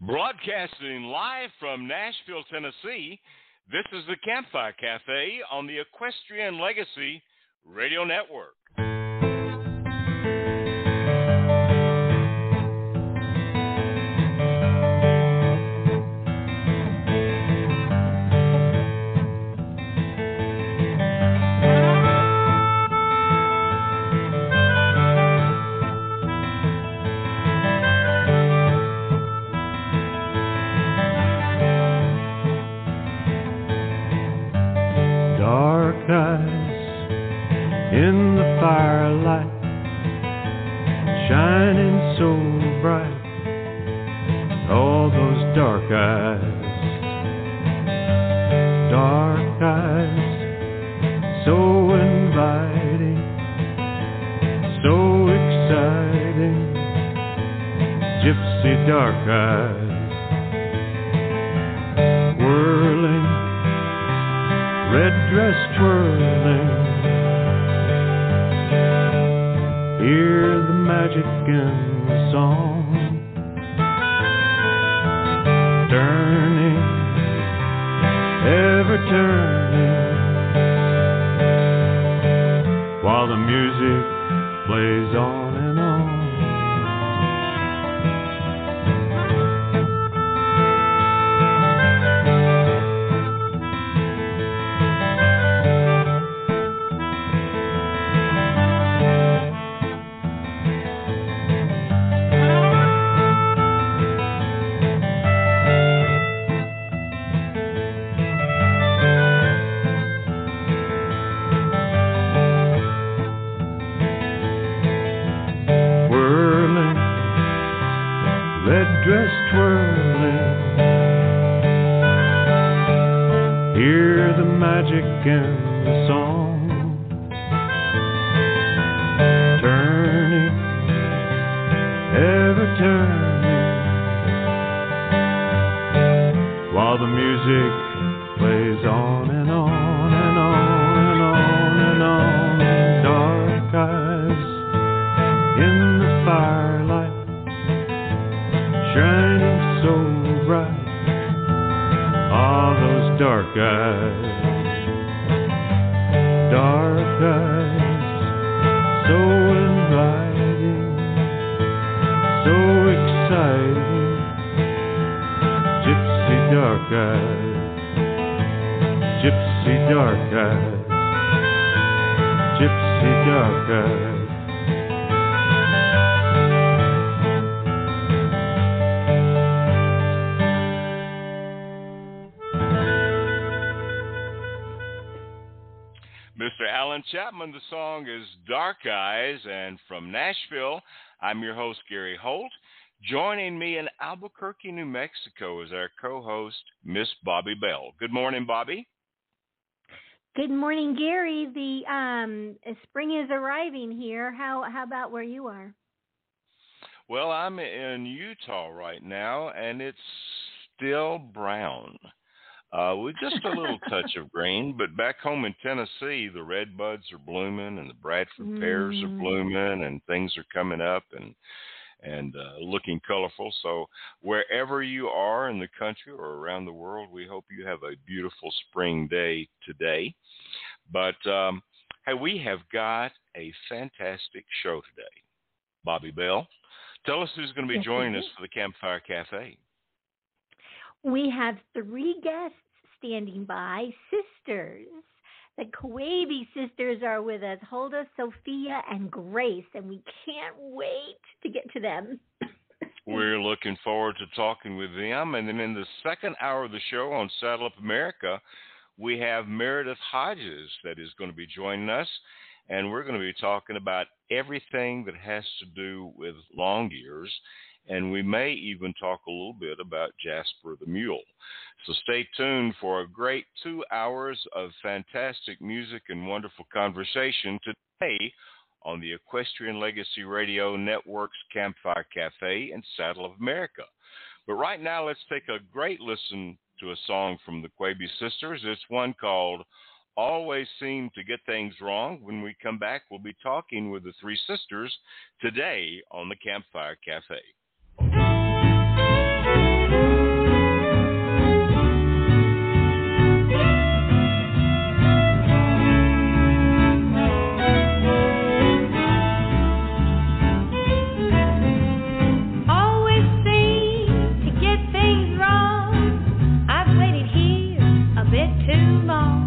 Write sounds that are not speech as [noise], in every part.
Broadcasting live from Nashville, Tennessee, this is the Campfire Cafe on the Equestrian Legacy Radio Network. Mexico is our co host, Miss Bobbi Bell. Good morning, Bobbi. Good morning, Gary. The um, spring is arriving here. How how about where you are? Well, I'm in Utah right now, and it's still brown. Uh, with just a little [laughs] touch of green, but back home in Tennessee, the red buds are blooming and the Bradford mm. pears are mm. blooming and things are coming up and and uh, looking colorful. So wherever you are in the country or around the world, we hope you have a beautiful spring day today. But um, hey, we have got a fantastic show today. Bobbi Bell, tell us who's going to be joining us for the Campfire Cafe. We have three guests standing by, sisters. The Quebe sisters are with us, Hulda, Sophia, and Grace, and we can't wait to get to them. [laughs] We're looking forward to talking with them. And then in the second hour of the show on Saddle Up America, we have Meredith Hodges that is going to be joining us. And we're going to be talking about everything that has to do with long ears and we may even talk a little bit about Jasper the Mule. So stay tuned for a great two hours of fantastic music and wonderful conversation today on the Equestrian Legacy Radio Network's Campfire Cafe and Saddle Up America. But right now, let's take a great listen to a song from the Quebe Sisters. It's one called Always Seem to Get Things Wrong. When we come back, we'll be talking with the three sisters today on the Campfire Cafe. small.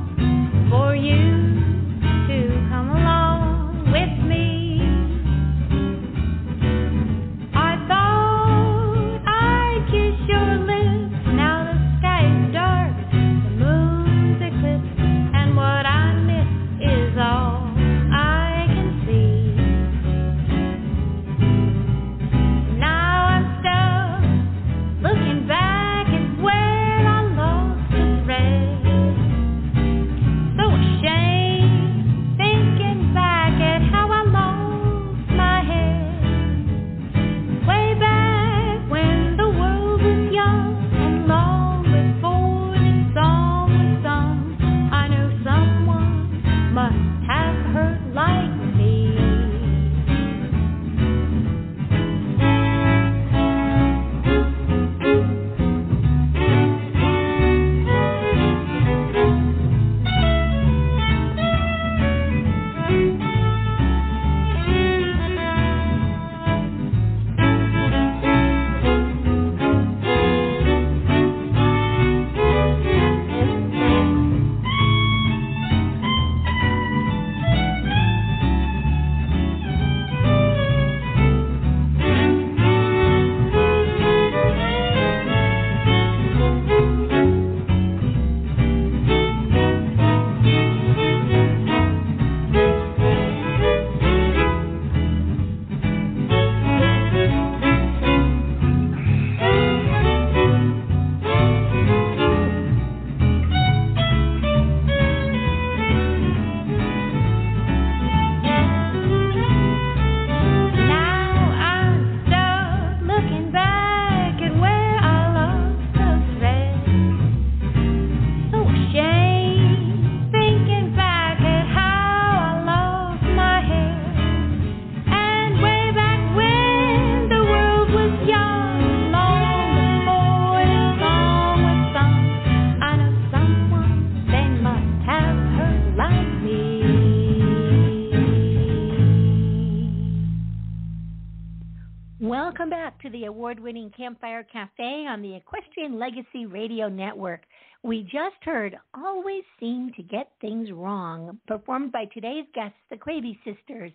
The award winning Campfire Cafe on the Equestrian Legacy Radio Network. We just heard Always Seem to Get Things Wrong, performed by today's guests, the Quebe Sisters.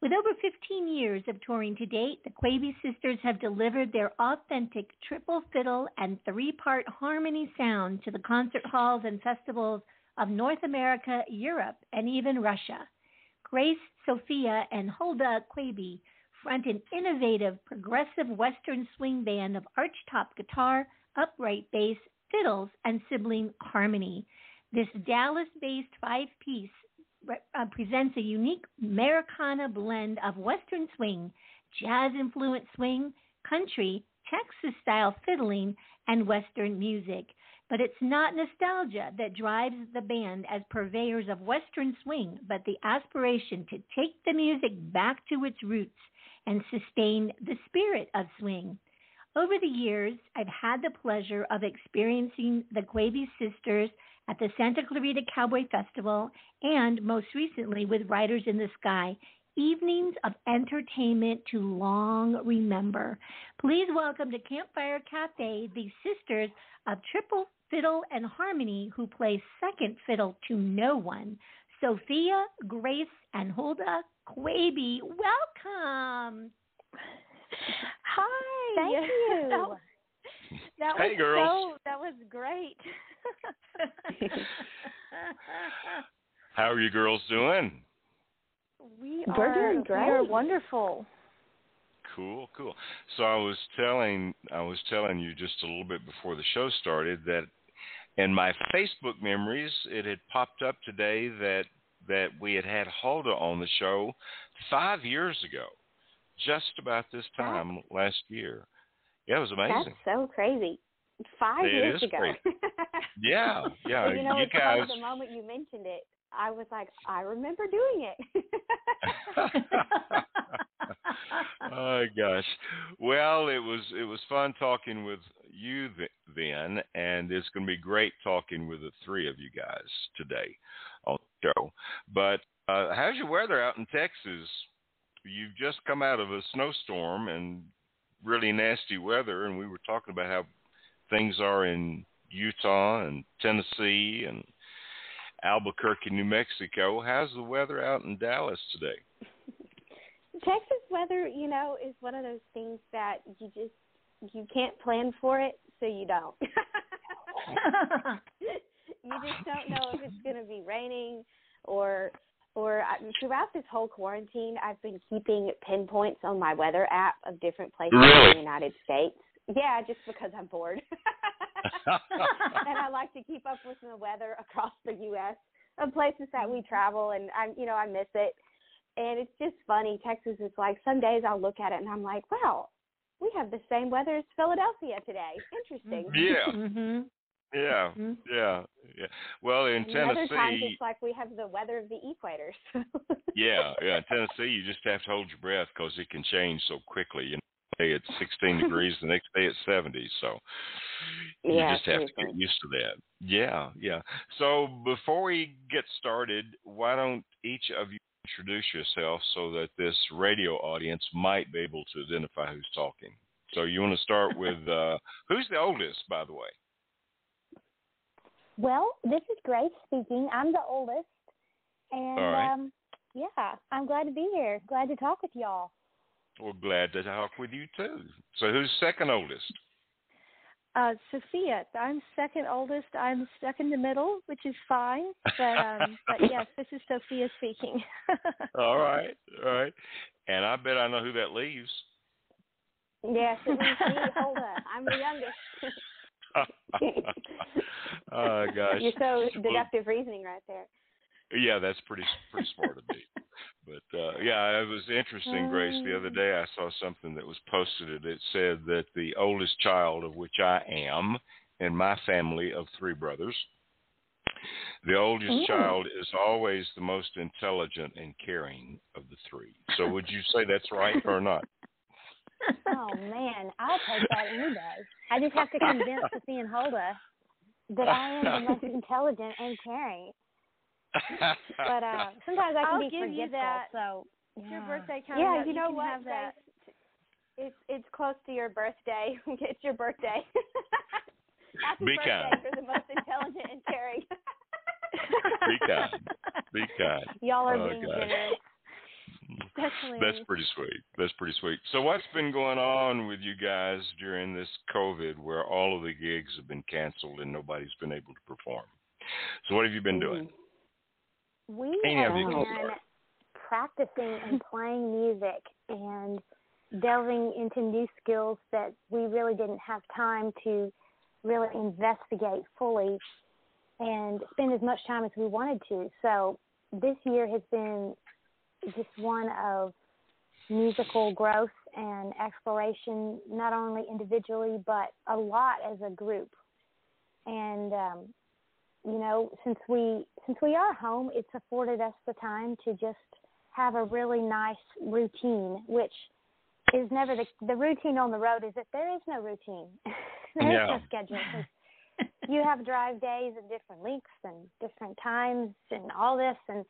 With over 15 years of touring to date, the Quebe sisters have delivered their authentic triple fiddle and three part harmony sound to the concert halls and festivals of North America, Europe, and even Russia. Grace, Sophia, and Hulda Quebe front an innovative progressive Western swing band of archtop guitar, upright bass, fiddles, and sibling harmony. This Dallas based five piece uh, presents a unique Americana blend of Western swing, jazz influenced swing, country, Texas style fiddling, and Western music. But it's not nostalgia that drives the band as purveyors of Western swing, but the aspiration to take the music back to its roots and sustain the spirit of swing. Over the years, I've had the pleasure of experiencing the Quebe sisters at the Santa Clarita Cowboy Festival, and most recently with Riders in the Sky. Evenings of entertainment to long remember. Please welcome to Campfire Cafe the sisters of Triple Fiddle and Harmony, who play second fiddle to no one. Sophia, Grace, and Hulda Quebe. Welcome. Hi. Thank [laughs] you. that hey, was girls. So, that was great. [laughs] How are you girls doing? We We're are doing We are great. wonderful. Cool, cool. So I was telling I was telling you just a little bit before the show started that in my Facebook memories it had popped up today that that we had had Hulda on the show five years ago, just about this time last year. Yeah, it was amazing. That's so crazy. Five It years ago. crazy. [laughs] Yeah, yeah. you know, you guys. the moment you mentioned it, I was like, I remember doing it. [laughs] oh gosh. Well, it was it was fun talking with you th- then, and it's going to be great talking with the three of you guys today on the show. But uh, how's your weather out in Texas? You've just come out of a snowstorm and really nasty weather, and we were talking about how things are in Utah and Tennessee and Albuquerque, New Mexico. How's the weather out in Dallas today? [laughs] Texas weather, you know, is one of those things that you just you can't plan for it, so you don't. [laughs] you just don't know if it's going to be raining or or I, throughout this whole quarantine, I've been keeping pinpoints on my weather app of different places Really? in the United States. Yeah, just because I'm bored. [laughs] and I like to keep up with the weather across the U.S. of places that we travel, and I'm you know, I miss it. And it's just funny. Texas is like some days I'll look at it and I'm like, wow, we have the same weather as Philadelphia today. Interesting. Yeah. hmm Yeah, Mhm. yeah, yeah. Well, in And other times Tennessee, it's like we have the weather of the equator. [laughs] So. yeah, yeah. In Tennessee, you just have to hold your breath because it can change so quickly. You know, day it's 16 [laughs] degrees, the next day it's 70. So you Yeah, just have to get used to that. Yeah, yeah. So before we get started, why don't each of you introduce yourself so that this radio audience might be able to identify who's talking? So you want to start with uh, who's the oldest, by the way? Well, this is Grace speaking. I'm the oldest, and All right. um, yeah, I'm glad to be here. Glad to talk with y'all. We're glad to talk with you too. So who's second oldest? Uh, Sophia, I'm second oldest. I'm stuck in the middle, which is fine. But um, [laughs] but yes, this is Sophia speaking. [laughs] All right, all right. And I bet I know who that leaves. yes, it was me. [laughs] Hold on. I'm the youngest. [laughs] oh gosh. You're so deductive reasoning right there. Yeah, that's pretty pretty smart of me. But uh, yeah, it was interesting, Grace. The other day I saw something that was posted. and It said that the oldest child, of which I am, in my family of three brothers, the oldest Ooh. child is always the most intelligent and caring of the three. So would you say that's right or not? Oh man, I'll take that any day. I just have to convince Sophia and Hulda that I am the most [laughs] intelligent and caring. But uh, [laughs] sometimes I can I'll be give you forgetful. that. So It's your birthday coming Yeah, up. you know can what, Have that. It's it's close to your birthday. [laughs] it's your birthday. Happy Be birthday kind. for the most intelligent and caring. Be kind. Be kind. Y'all are Oh, being gosh. generous. That's pretty sweet. That's pretty sweet. So, what's been going on with you guys during this COVID, where all of the gigs have been canceled and nobody's been able to perform? So, what have you been doing? We Any have of you can been practicing and playing music and delving into new skills that we really didn't have time to really investigate fully and spend as much time as we wanted to. So this year has been just one of musical growth and exploration, not only individually but a lot as a group. And um, you know, since we since we are home, it's afforded us the time to just have a really nice routine, which is never the the routine on the road is that there is no routine. [laughs] there is Yeah. no schedule. [laughs] you have drive days at different lengths and different times and all this and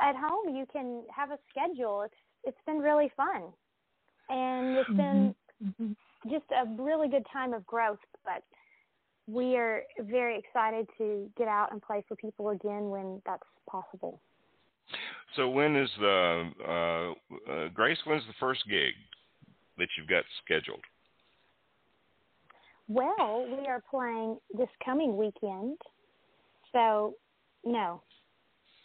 at home you can have a schedule. It's it's been really fun. And it's been Mhm. just a really good time of growth, but we are very excited to get out and play for people again when that's possible. So, when is the uh, uh, Grace? When's the first gig that you've got scheduled? Well, we are playing this coming weekend. So, no,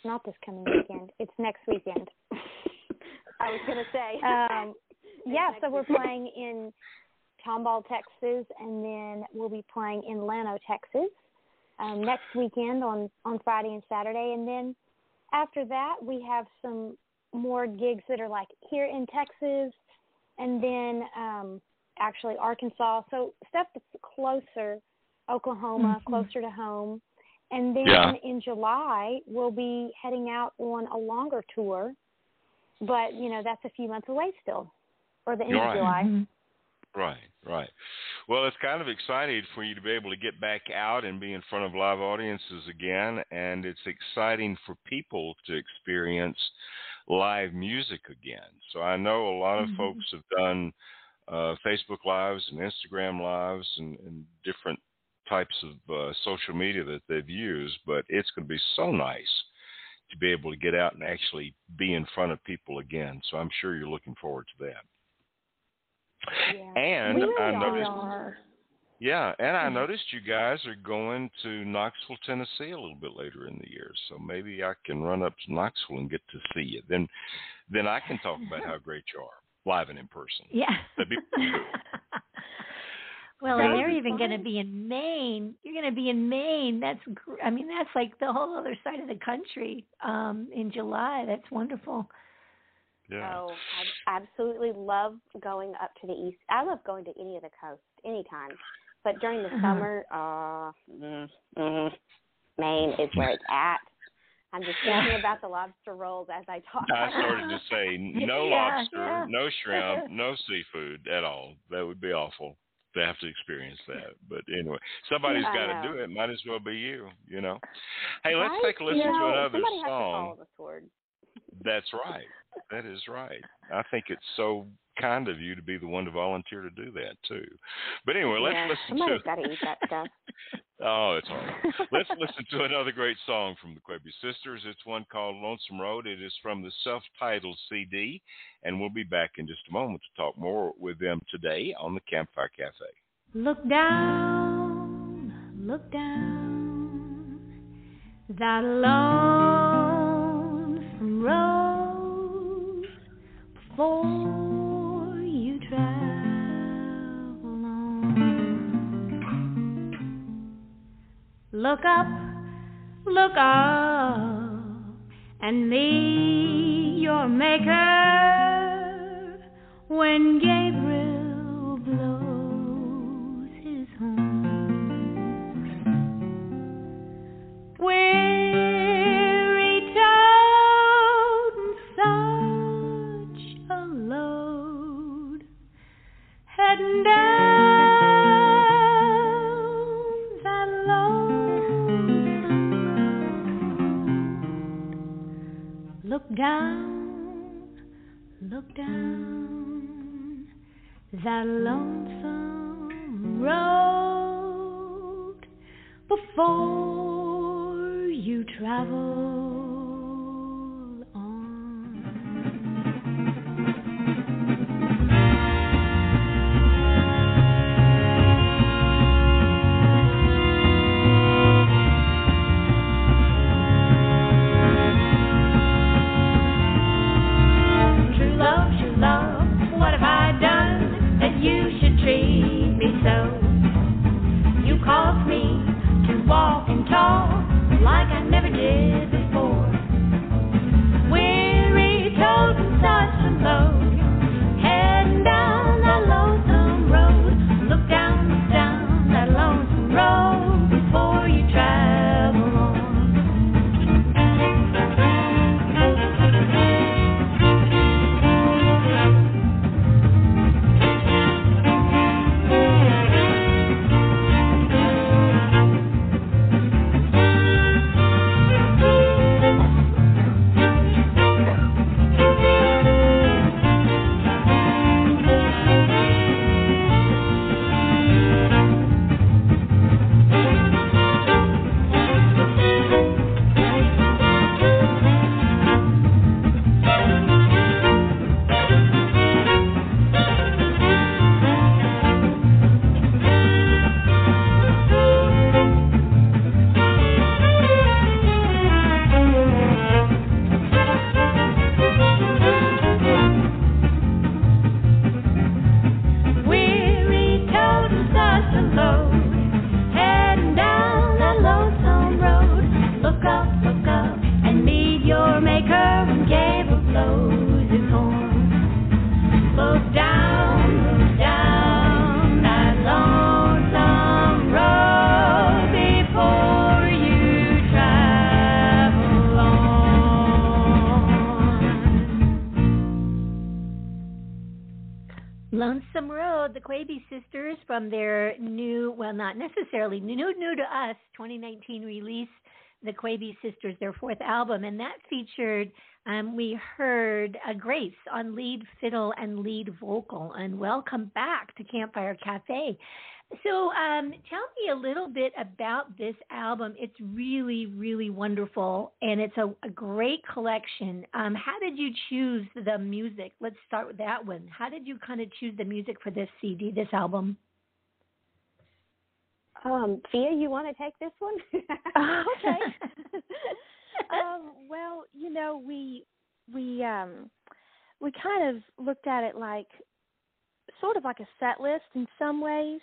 not this coming weekend. It's next weekend. [laughs] I was gonna say. [laughs] um, yeah, so we're weekend. playing in Tomball, Texas, and then we'll be playing in Llano, Texas, um, next weekend on on Friday and Saturday, and then after that we have some more gigs that are like here in Texas, and then um, actually Arkansas. So stuff that's closer, Oklahoma, Mhm. closer to home. And then Yeah. in July, we'll be heading out on a longer tour, but you know that's a few months away still, or the end You're of right. July. Mhm. Right, right. Well, it's kind of exciting for you to be able to get back out and be in front of live audiences again, and it's exciting for people to experience live music again. So I know a lot of Mhm. folks have done uh, Facebook lives and Instagram lives and, and different types of uh, social media that they've used, but it's going to be so nice to be able to get out and actually be in front of people again. So I'm sure you're looking forward to that. Yeah. And we I noticed, are. yeah, and I Mhm. noticed you guys are going to Knoxville, Tennessee, a little bit later in the year. So maybe I can run up to Knoxville and get to see you. Then, then I can talk about how [laughs] great you are live and in person. Yeah. That'd be cool. [laughs] well, and would they're even going to be in Maine. You're going to be in Maine. That's, gr- I mean, that's like the whole other side of the country. Um, in July, that's wonderful. Yeah. Oh, I absolutely love going up to the east. I love going to any of the coast anytime, but during the Uh-huh. summer, uh, mm, mm, Maine is where it's at. I'm just thinking about the lobster rolls as I talk. I started to say [laughs] no Yeah, lobster, yeah. no shrimp, no seafood at all. That would be awful to have to experience that. But anyway, somebody's I got to do it. Might as well be you, you know. Hey, let's Right? take a listen you know, to another to song. sword. That's right. That is right. I think it's so kind of you to be the one to volunteer to do that too. But anyway, let's yeah, listen somebody's to. got to eat that stuff. [laughs] Oh, it's all right. Let's [laughs] listen to another great song from the Quebe Sisters. It's one called Lonesome Road. It is from the self-titled CD, and we'll be back in just a moment to talk more with them today on the Campfire Cafe. Look down, look down that lonesome road before Look up, look up, and meet your maker. When Gabriel down, look down that lonesome road before you travel. 2019 release, the Quebe Sisters, their fourth album, and that featured. Um, we heard Grace on lead fiddle and lead vocal, and welcome back to Campfire Cafe. So, um, tell me a little bit about this album. It's really, really wonderful, and it's a, a great collection. Um, how did you choose the music? Let's start with that one. How did you kind of choose the music for this CD, this album? Um, Fia, you want to take this one? [laughs] okay. [laughs] um, well, you know, we we um we kind of looked at it like sort of like a set list in some ways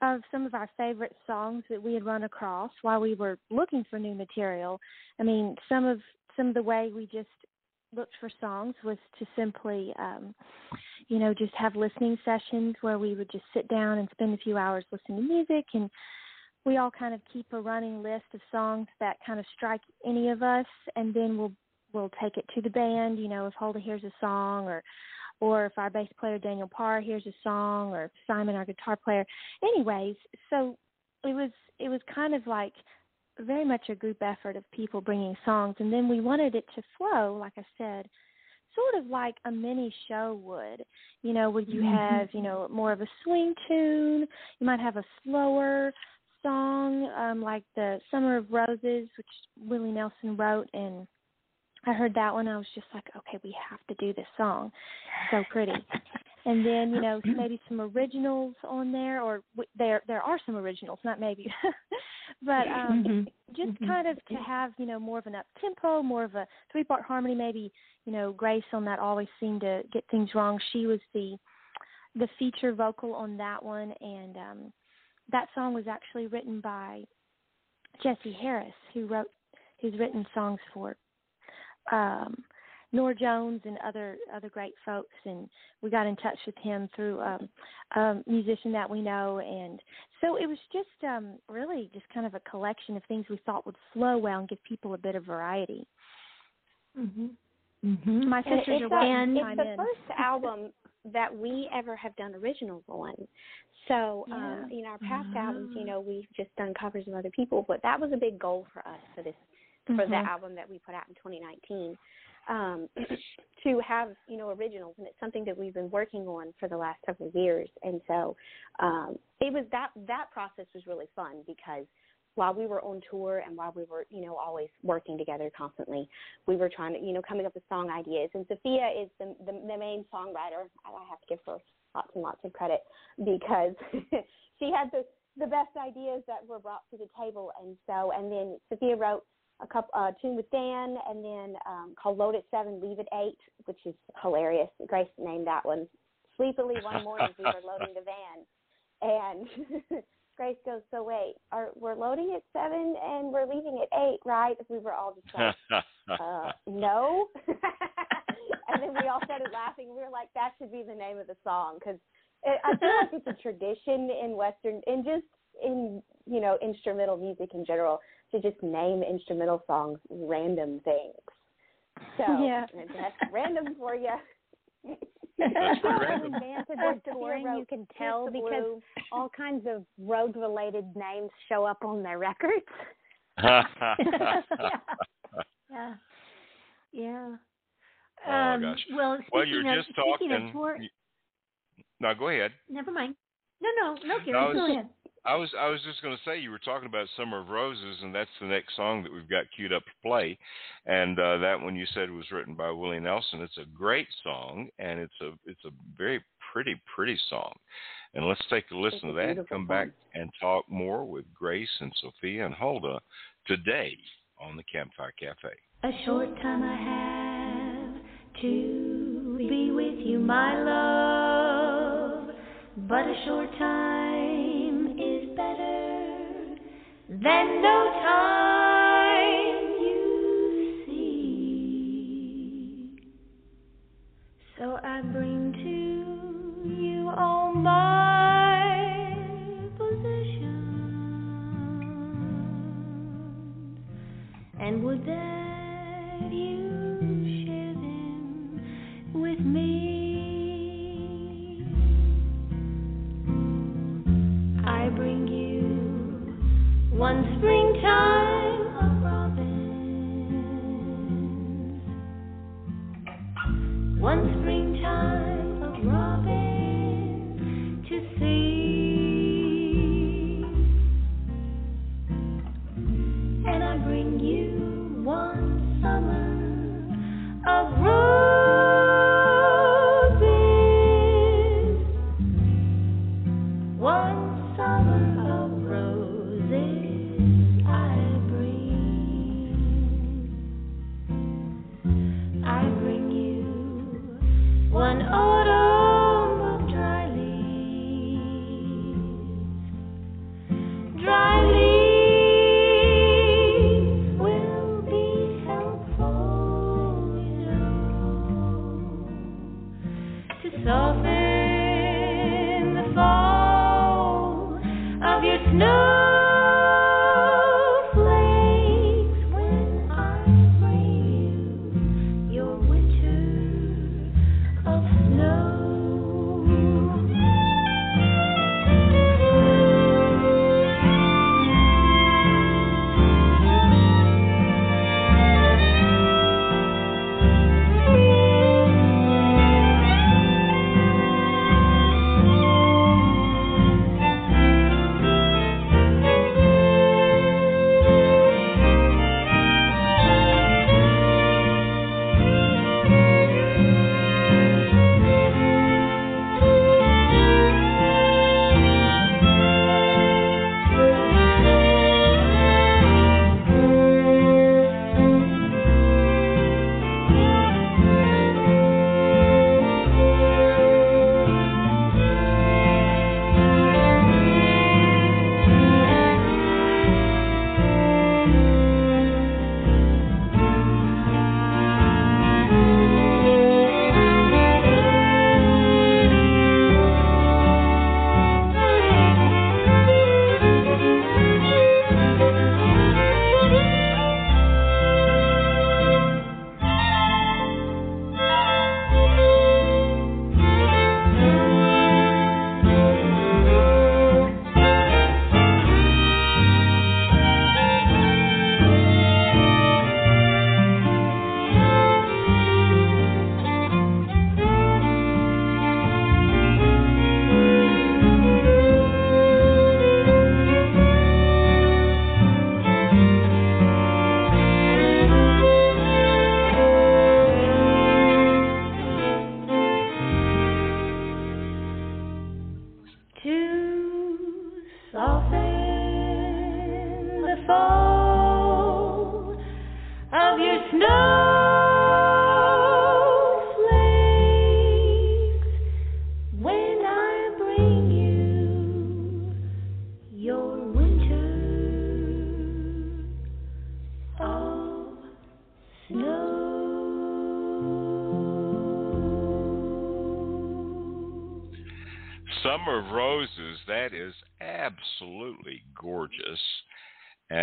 of some of our favorite songs that we had run across while we were looking for new material. I mean, some of some of the way we just looked for songs was to simply um you know just have listening sessions where we would just sit down and spend a few hours listening to music and we all kind of keep a running list of songs that kind of strike any of us and then we'll we'll take it to the band you know if Hulda hears a song or or if our bass player Daniel Parr hears a song or Simon our guitar player anyways so it was it was kind of like very much a group effort of people bringing songs and then we wanted it to flow like I said sort of like a mini show would you know where you mm-hmm. have you know more of a swing tune you might have a slower song, um, like the Summer of Roses, which Willie Nelson wrote, and I heard that one. I was just like, okay, we have to do this song. So pretty. and then you know [clears throat] maybe some originals on there, or there there are some originals, not maybe, [laughs] but um, mm-hmm. just mm-hmm. kind of to have you know more of an up tempo, more of a three part harmony. Maybe you know Grace on that always seemed to get things wrong. She was the the feature vocal on that one, and um that song was actually written by Jesse Harris, who wrote who's written songs for um Norah Jones and other other great folks and we got in touch with him through um a musician that we know and so it was just um really just kind of a collection of things we thought would flow well and give people a bit of variety. Mhm. Mhm. My sisters are and it's the in. first album that we ever have done originals on. So, yeah. um, know, our past albums, you know, we've just done covers of other people, but that was a big goal for us for this for mm-hmm. the album that we put out in 2019. um, [clears throat] to have you know originals, and it's something that we've been working on for the last several years. And so um, it was that that process was really fun because while we were on tour and while we were you know always working together constantly, we were trying to you know coming up with song ideas. And Sophia is the the, the main songwriter. I have to give her lots and lots of credit because [laughs] she had the the best ideas that were brought to the table. And so and then Sophia wrote a couple uh, tune with Dan, and then um, called Load at Seven, Leave at Eight, which is hilarious. Grace named that one sleepily one morning we were loading the van, and [laughs] Grace goes, "So wait, are we're loading at seven and we're leaving at eight, right?" We were all just like, [laughs] uh, "No." And then we all started laughing. We were like, "That should be the name of the song," because I feel like it's a tradition in Western, in just in you know instrumental music in general to just name instrumental songs random things. So yeah. [laughs] that's random for you. That's random. advantage touring, you can tell because all kinds of road related names show up on their records. [laughs] [laughs] yeah. Yeah. Yeah. Oh, um, gosh. Well, speaking well, you're of, just speaking talking. tour, you- no, go ahead. never mind. No, no, no, Gary, I was- go ahead. [laughs] I was I was just going to say you were talking about Summer of Roses, and that's the next song that we've got queued up to play, and uh, that one you said was written by Willie Nelson. It's a great song, and it's a it's a very pretty pretty song. And let's take a listen It's to that. and Come back and talk more with Grace and Sophia and Hulda today on the Campfire Cafe. A short time I have to be with you, my love. But a short time is better than no time, of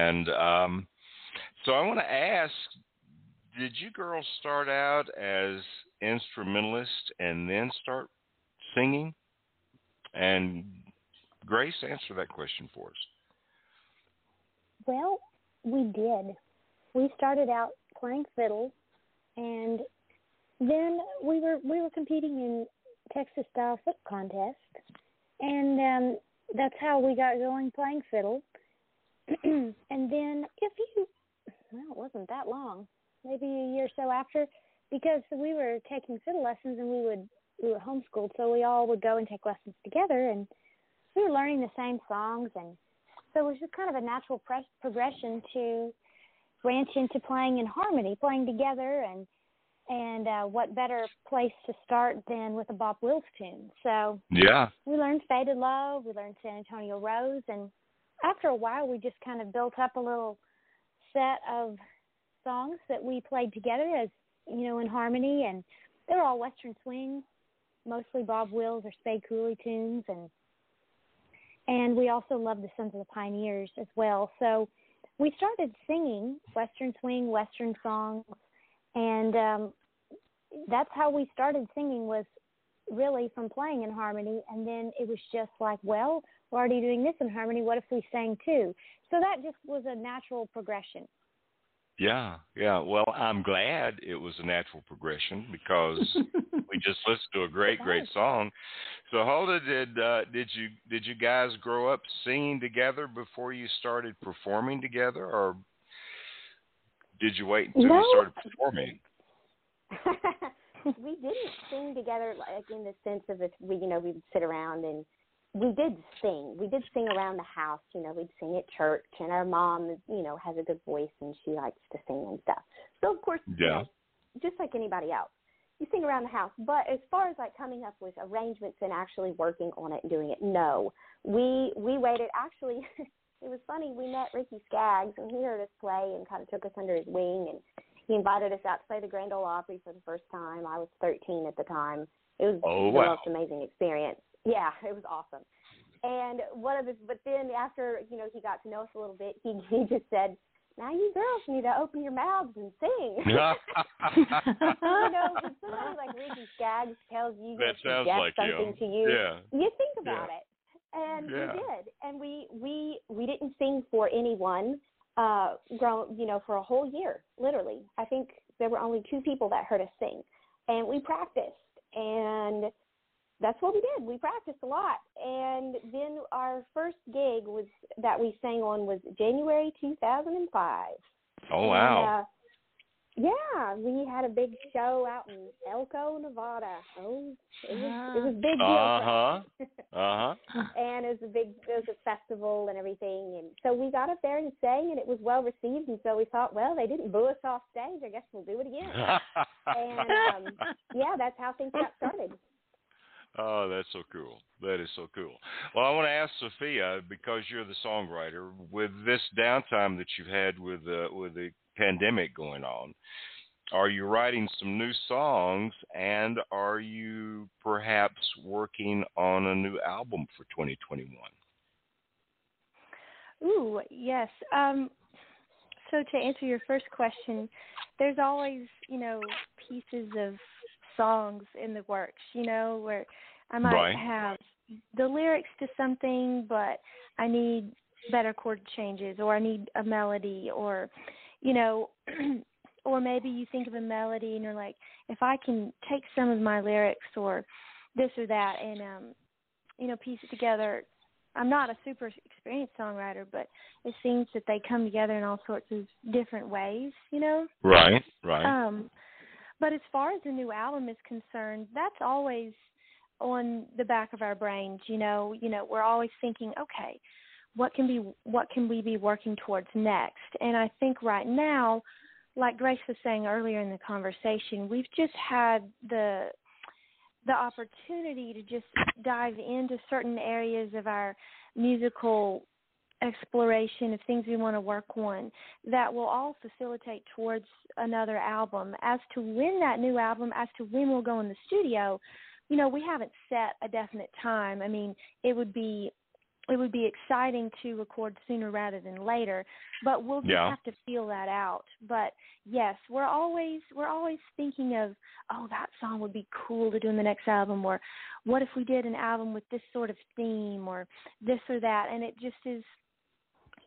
And um, so I want to ask did you girls start out as instrumentalists and then start singing? And Grace, answer that question for us. Well, we did. We started out playing fiddle, and then we were we were competing in Texas style foot contest, and um, that's how we got going playing fiddle. [clears throat] and then, if you well, it wasn't that long, maybe a year or so after, because we were taking fiddle lessons and we would we were homeschooled, so we all would go and take lessons together, and we were learning the same songs, and so it was just kind of a natural pre- progression to branch into playing in harmony, playing together, and and uh, what better place to start than with a Bob Wills tune? So yeah, we learned "Faded Love," we learned San Antonio Rose, and after a while, we just kind of built up a little set of songs that we played together as you know in harmony, and they were all Western swing, mostly Bob Wills or Spade Cooley tunes, and and we also loved the Sons of the Pioneers as well. So we started singing Western swing, Western songs, and um, that's how we started singing was really from playing in harmony and then it was just like well we're already doing this in harmony. What if we sang too? So that just was a natural progression. Yeah yeah. Well i'm glad it was a natural progression because [laughs] we just listened to a great great song. So Hulda did uh did you did you guys grow up singing together before you started performing together or did you wait until no. you started performing? [laughs] We didn't sing together like in the sense of if we you know we would sit around and we did sing we did sing around the house you know we'd sing at church and our mom you know has a good voice and she likes to sing and stuff so of course yeah you know, just like anybody else you sing around the house but as far as like coming up with arrangements and actually working on it and doing it no we we waited actually [laughs] it was funny we met ricky skaggs and he heard us play and kind of took us under his wing and he invited us out to play the Grand Ole Opry for the first time. I was 13 at the time. It was oh, the wow. most amazing experience. Yeah, it was awesome. And one of the, but then after you know he got to know us a little bit, he [laughs] he just said, "Now you girls need to open your mouths and sing." you know, somebody like Ricky Skaggs tells you that sounds like something him. to you, yeah you think about Yeah. it. And Yeah. we did, and we we we didn't sing for anyone uh grown you know for a whole year literally i think there were only two people that heard us sing and we practiced and that's what we did. We practiced a lot. And then our first gig was that we sang on was january 2005 oh And, wow. uh, yeah, we had a big show out in Elko, Nevada. Oh, it was it was a big deal. uh-huh. [laughs] Uh-huh. And it was a big it was a festival and everything. And so we got up there and sang and it was well received. And so we thought well they didn't boo us off stage. I guess we'll do it again. [laughs] And um yeah that's how things got started Oh, that's so cool. That is so cool. Well, I want to ask Sophia because you're the songwriter. With this downtime that you've had with uh, with the pandemic going on, are you writing some new songs, and are you perhaps working on a new album for 2021? Ooh, yes. Um, so to answer your first question, there's always, you know, pieces of songs in the works, you know, where I might Right. have the lyrics to something, but I need better chord changes or I need a melody or, you know, [clears throat] or maybe you think of a melody and you're like, if I can take some of my lyrics or this or that and, um, you know, piece it together, I'm not a super experienced songwriter, but it seems that they come together in all sorts of different ways, you know. Right, right. Um, but as far as the new album is concerned, that's always on the back of our brains. You know, you know, we're always thinking, okay, what can be, what can we be working towards next? And I think right now, like Grace was saying earlier in the conversation, we've just had the the opportunity to just dive into certain areas of our musical exploration of things we want to work on that will all facilitate towards another album. As to when that new album, as to when we'll go in the studio, you know, we haven't set a definite time. I mean, it would be it would be exciting to record sooner rather than later but we'll just Yeah. have to feel that out but yes we're always we're always thinking of oh that song would be cool to do in the next album or what if we did an album with this sort of theme or this or that and it just is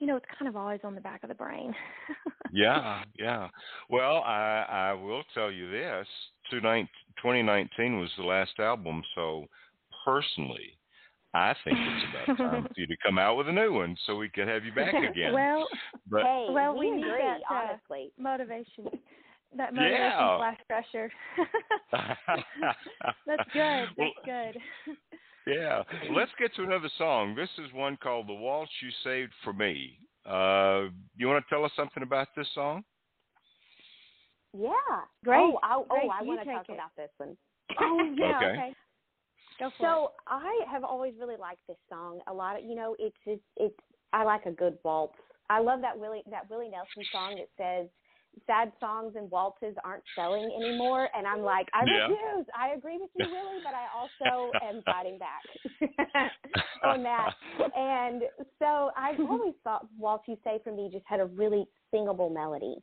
you know it's kind of always on the back of the brain [laughs] yeah, yeah. Well, I I will tell you this: 2019 was the last album, so personally, I think it's about time [laughs] for you to come out with a new one so we can have you back [laughs] again. well but hey, well, we, we need agree, that, uh, honestly. motivation that motivation Yeah. slash pressure that's good Well, that's good Yeah. Let's get to another song. This is one called The Waltz You Saved for Me. Uh, you want to tell us something about this song? Yeah. Great. Oh, I, oh, I You want to talk it. about this one. oh [laughs] yeah Okay. okay go for it So I have always really liked this song. A lot of you know, it's it's it's I like a good waltz. I love that Willie that Willie Nelson song that says sad songs and waltzes aren't selling anymore and I'm like, I Yeah. refuse. I agree with you, Willie, but I also [laughs] am fighting back [laughs] on that. And so I've always thought Waltz You Saved for me just had a really singable melody.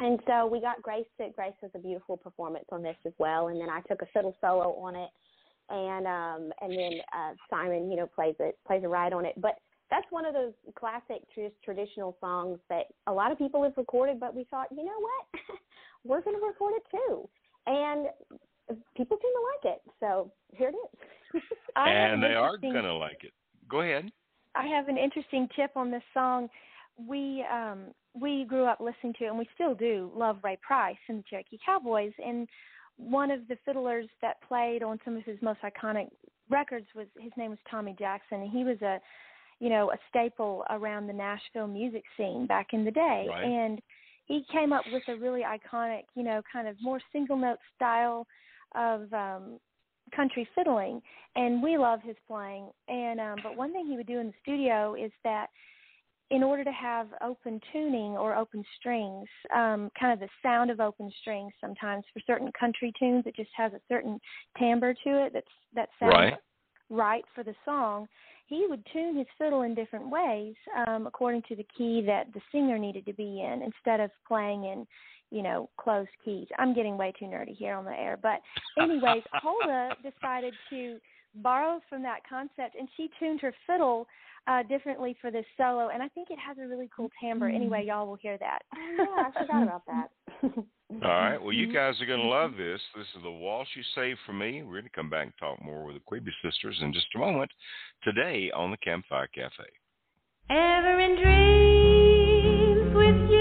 And so we got Grace to Grace has a beautiful performance on this as well and then I took a fiddle solo on it and um and then uh Simon, you know, plays it plays a ride on it. But that's one of those classic tr- traditional songs that a lot of people have recorded, but we thought, you know what, [laughs] we're going to record it too, and people seem to like it. So here it is. [laughs] And they are going to like it. Go ahead. I have an interesting tip on this song. We um we grew up listening to and we still do love Ray Price and the Cherokee Cowboys and one of the fiddlers that played on some of his most iconic records was his name was Tommy Jackson and he was a you know a staple around the Nashville music scene back in the day Right. and he came up with a really iconic you know kind of more single note style of um country fiddling and we love his playing and um but one thing he would do in the studio is that in order to have open tuning or open strings um kind of the sound of open strings sometimes for certain country tunes it just has a certain timbre to it that's that sounds Right. right for the song he would tune his fiddle in different ways um according to the key that the singer needed to be in instead of playing in you know closed keys. I'm getting way too nerdy here on the air but anyways [laughs] Hulda decided to borrow from that concept and she tuned her fiddle uh differently for this solo and i think it has a really cool timbre mm-hmm. anyway y'all will hear that [laughs] yeah, I forgot about that. [laughs] All right. Well, you mm-hmm. guys are going to mm-hmm. love this. This is the waltz you saved for me. We're going to come back and talk more with the Quebe sisters in just a moment. Today on the Campfire Cafe. Ever in dreams with you,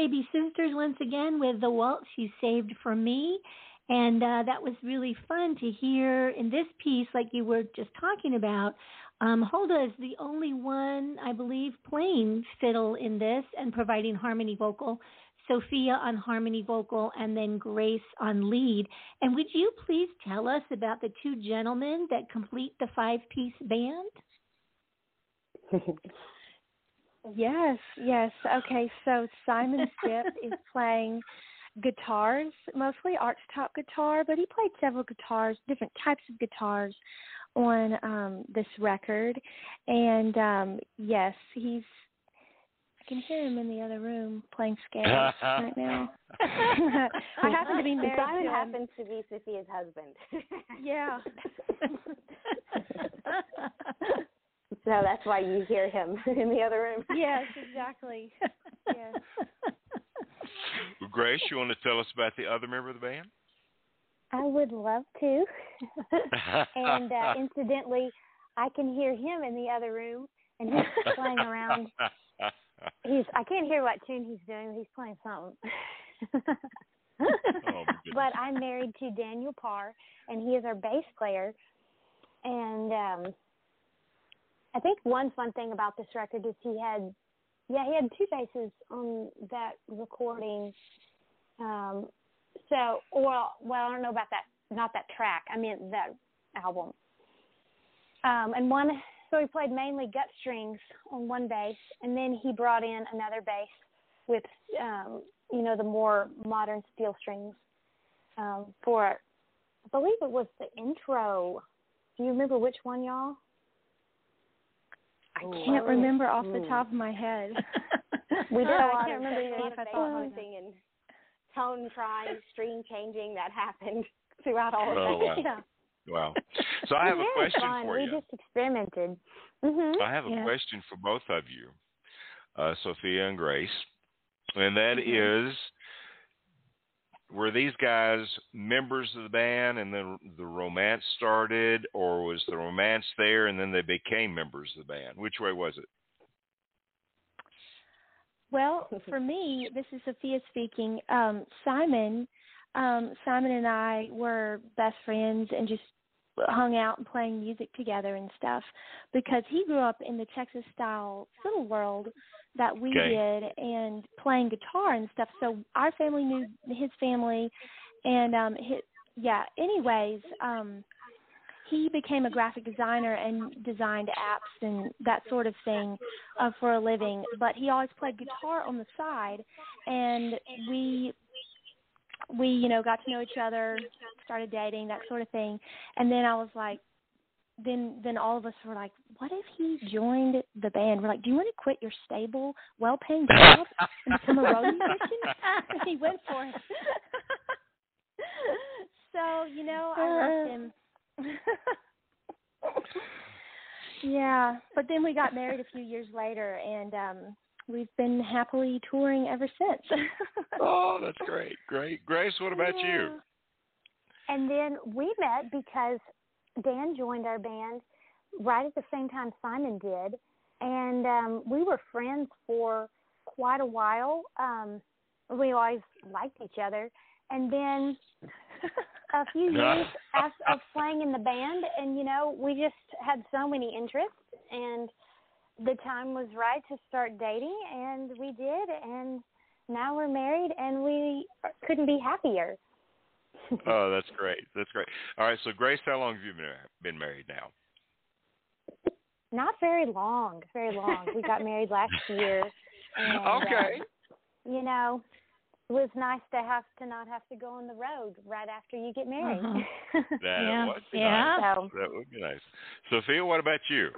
Quebe Sisters once again with the waltz you saved for me. And uh, that was really fun to hear in this piece, like you were just talking about. Um, Hulda is the only one, I believe, playing fiddle in this and providing harmony vocal. Sophia on harmony vocal, and then Grace on lead. And would you please tell us about the two gentlemen that complete the five piece band? [laughs] yes, yes. Okay, so Simon Stipp is [laughs] playing guitars, mostly archtop guitar, but he played several guitars, different types of guitars on um this record. And um yes, he's I can hear him in the other room playing scales right now. [laughs] [laughs] I happen to be married Simon to happens to be Sophia's husband. Yeah. So that's why you hear him [laughs] in the other room. yes, exactly. Yes. Grace, you want to tell us about the other member of the band? I would love to. [laughs] and uh, incidentally, I can hear him in the other room, and he's playing around. He's I can't hear what tune he's doing. He's playing something. Oh, [laughs] but I'm married to Daniel Parr, and he is our bass player. And um I think one fun thing about this record is he had, yeah, he had two basses on that recording. Um, so, well, well, I don't know about that, not that track. I mean that album. Um, and one, so he played mainly gut strings on one bass, and then he brought in another bass with, um, you know, the more modern steel strings um, for, I believe it was the intro. Do you remember which one, y'all? I can't remember off the top of my head. We did Oh, a I lot can't of remember a lot if I thought- hunting and tone trying, string changing that happened [laughs] throughout all of Oh, that. wow. yeah. Wow. So I have a question fun. for we you. just experimented. hmm I have a Yeah. question for both of you, uh, Sophia and Grace, and that is: Were these guys members of the band, and then the romance started, or was the romance there and then they became members of the band? Which way was it? Well, [laughs] for me, this is Sophia speaking. Um, Simon, um, Simon and I were best friends and just hung out and playing music together and stuff because he grew up in the Texas style fiddle world that we Okay. did and playing guitar and stuff. So our family knew his family and um his, yeah, anyways, um he became a graphic designer and designed apps and that sort of thing uh, for a living. But he always played guitar on the side, and we we you know got to know each other, started dating, that sort of thing. And then I was like, then then all of us were like, what if he joined the band? We're like, do you want to quit your stable, well-paying job and become a road [laughs] musician? and he went for it. [laughs] so you know, I left him. [laughs] yeah, but then we got married a few years later, and um we've been happily touring ever since. oh, that's great, great. Grace, what about you? And then we met because Dan joined our band right at the same time Simon did, and um, we were friends for quite a while. Um, we always liked each other, and then [laughs] a few years af of playing in the band, and you know, we just had so many interests, and the time was right to start dating, and we did, and now we're married, and we couldn't be happier. Oh, that's great. That's great. All right, so Grace, how long have you been been married now? Not very long, very long. We got married last [laughs] year. And, Okay. uh, you know, it was nice to have to not have to go on the road right after you get married. Uh-huh. [laughs] That Yeah, would be yeah. nice. so, That would be nice. Sophia, what about you?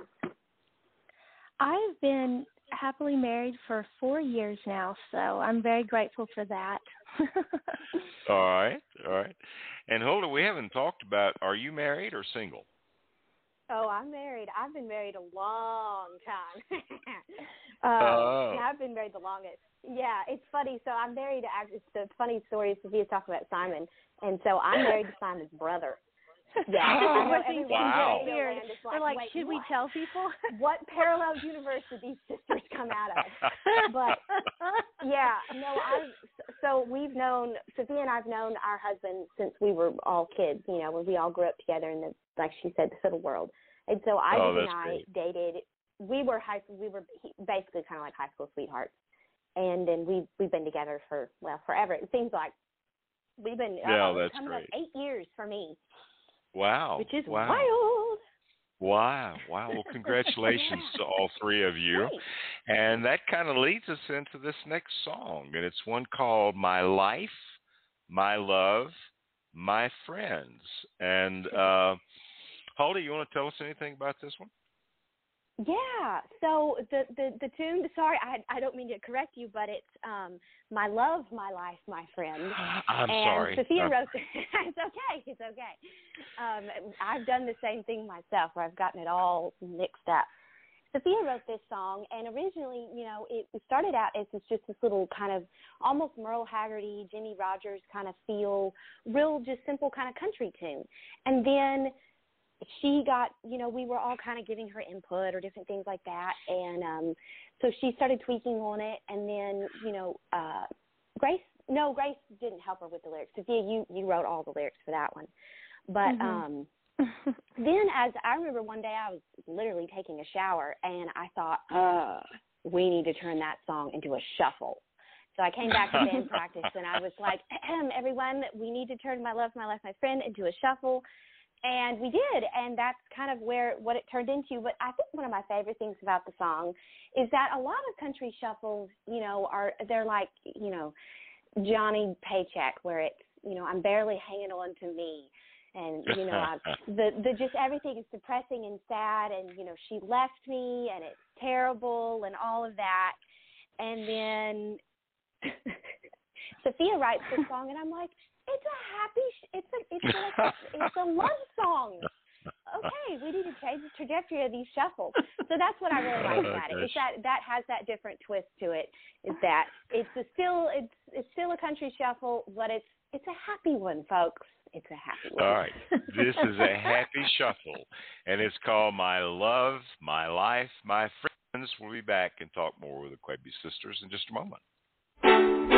I've been happily married for four years now, so I'm very grateful for that. [laughs] All right, all right. And Hulda, we haven't talked about are you married or single? Oh, I'm married. I've been married a long time. [laughs] uh, Oh. yeah, I've been married the longest. Yeah, it's funny. So I'm married. act- It's the funny story. Sophia's talking about Simon, and so I'm married to Simon's brother. [laughs] Yeah, This is I know what seems Wow. Weird. Land is They're like, wait, should we what? tell people? What parallel universe did these sisters come out of? [laughs] But yeah, no, I. So we've known Sophia and I've known our husband since we were all kids. You know, when we all grew up together in the, like she said, the fiddle world. And so Isaac Oh, and I great. dated. We were high. We were basically kind of like high school sweethearts, and then we we've been together for well forever. It seems like we've been. Yeah, uh, that's coming up eight years for me, wow. which is wow. wild. Wow. Wow. Well, congratulations to all three of you. And that kind of leads us into this next song. And it's one called My Life, My Love, My Friends. And uh Holly, you want to tell us anything about this one? Yeah. So the the the tune. Sorry, I I don't mean to correct you, but it's um my love, my life, my friend. [sighs] I'm and sorry. Sophia I'm- wrote. [laughs] it's okay. It's okay. Um, I've done the same thing myself, where I've gotten it all mixed up. Sophia wrote this song, and originally, you know, it started out as this, just this little kind of almost Merle Haggerty, Jimmie Rodgers kind of feel, real just simple kind of country tune, and then she got you know we were all kind of giving her input or different things like that and um so she started tweaking on it and then you know uh grace no grace didn't help her with the lyrics sophia you you wrote all the lyrics for that one. But Mhm. um [laughs] then as i remember one day i was literally taking a shower and i thought uh we need to turn that song into a shuffle. So I came back to band [laughs] practice and I was like, everyone, we need to turn my love, my life, my friend into a shuffle and we did and that's kind of where what it turned into. But i think one of my favorite things about the song is that a lot of country shuffles you know are they're like you know johnny paycheck where it's you know i'm barely hanging on to me. And you know I, [laughs] the the just everything is depressing and sad and you know she left me and it's terrible and all of that. And then [laughs] sophia writes this song and i'm like it's a happy sh- it's a it's like a, [laughs] it's a love song okay we need to change the trajectory of these shuffles so that's what i really like Oh, about it gosh. that that has that different twist to it is that it's a still it's it's still a country shuffle but it's it's a happy one folks it's a happy one All right. This is a [laughs] happy shuffle, and it's called My Love, My Life, My Friends. We'll be back and talk more with the Quebe sisters in just a moment.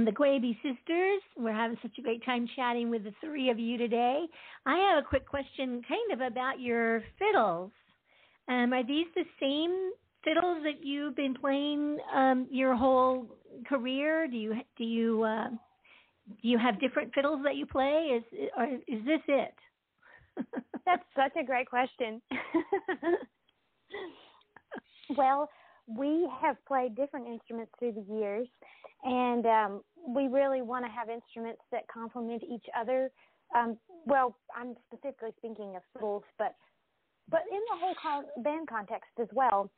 From the Quebe Sisters. We're having such a great time chatting with the three of you today. I have a quick question, kind of about your fiddles. Um, are these the same fiddles that you've been playing um, your whole career? Do you do you uh, do you have different fiddles that you play? Is or is this it? [laughs] That's such a great question. [laughs] well, we have played different instruments through the years, and um, we really want to have instruments that complement each other. Um, well, I'm specifically speaking of fiddles, but but in the whole band context as well.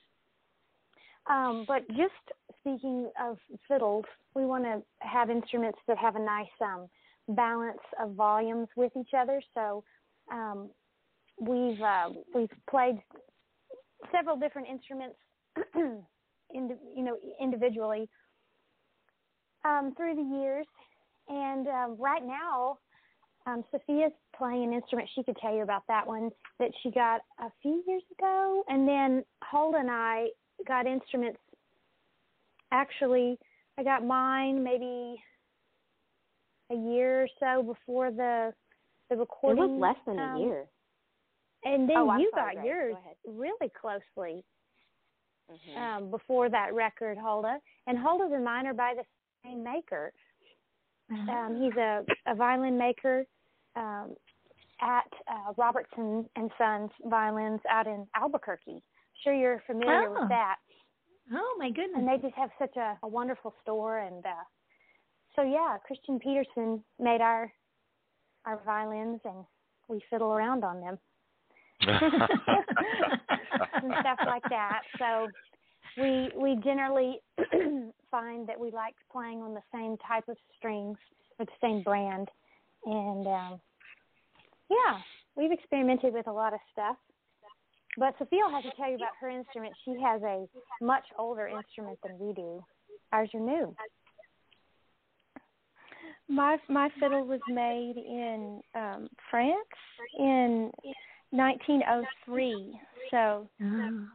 Um, but just speaking of fiddles, we want to have instruments that have a nice um, balance of volumes with each other. So um, we've uh, we've played several different instruments, [clears throat] in, you know, individually um, through the years. And um, right now, um, Sophia's playing an instrument. She could tell you about that one that she got a few years ago. And then Hulda and I got instruments. Actually, I got mine maybe a year or so before the the recording. It was less than um, a year. And then Oh, you got Grace. yours Go really closely Mhm. um, before that record, Hulda. And Hulda's and mine are by the maker. Um, he's a, a violin maker um, at uh, Robertson and Sons Violins out in Albuquerque. Sure, you're familiar Oh. with that. oh my goodness! And they just have such a, a wonderful store. And uh, so, yeah, Christian Peterson made our our violins, and we fiddle around on them [laughs] [laughs] and stuff like that. So we we generally [clears throat] find that we like playing on the same type of strings or the same brand, and um, yeah, we've experimented with a lot of stuff. But Sophia has to tell you about her instrument. She has a much older instrument than we do. Ours are new. My my fiddle was made in um France in 1903. So Oh.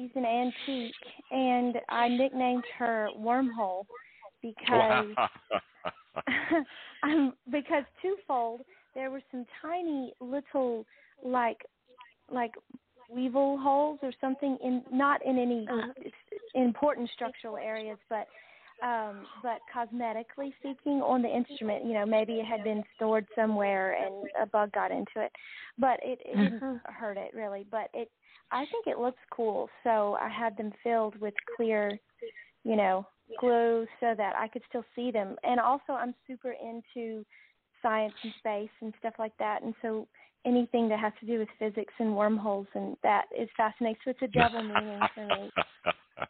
She's an antique, and I nicknamed her Wormhole because [laughs] [laughs] um, because twofold. There were some tiny little like like weevil holes or something in not in any Uh. important structural areas, but um but cosmetically speaking on the instrument, you know, maybe it had been stored somewhere and a bug got into it. But it, it didn't hurt it really. But it I think it looks cool. So I had them filled with clear, you know, glue so that I could still see them. And also I'm super into science and space and stuff like that. And so anything that has to do with physics and wormholes and that is fascinating. So it's a double meaning for me.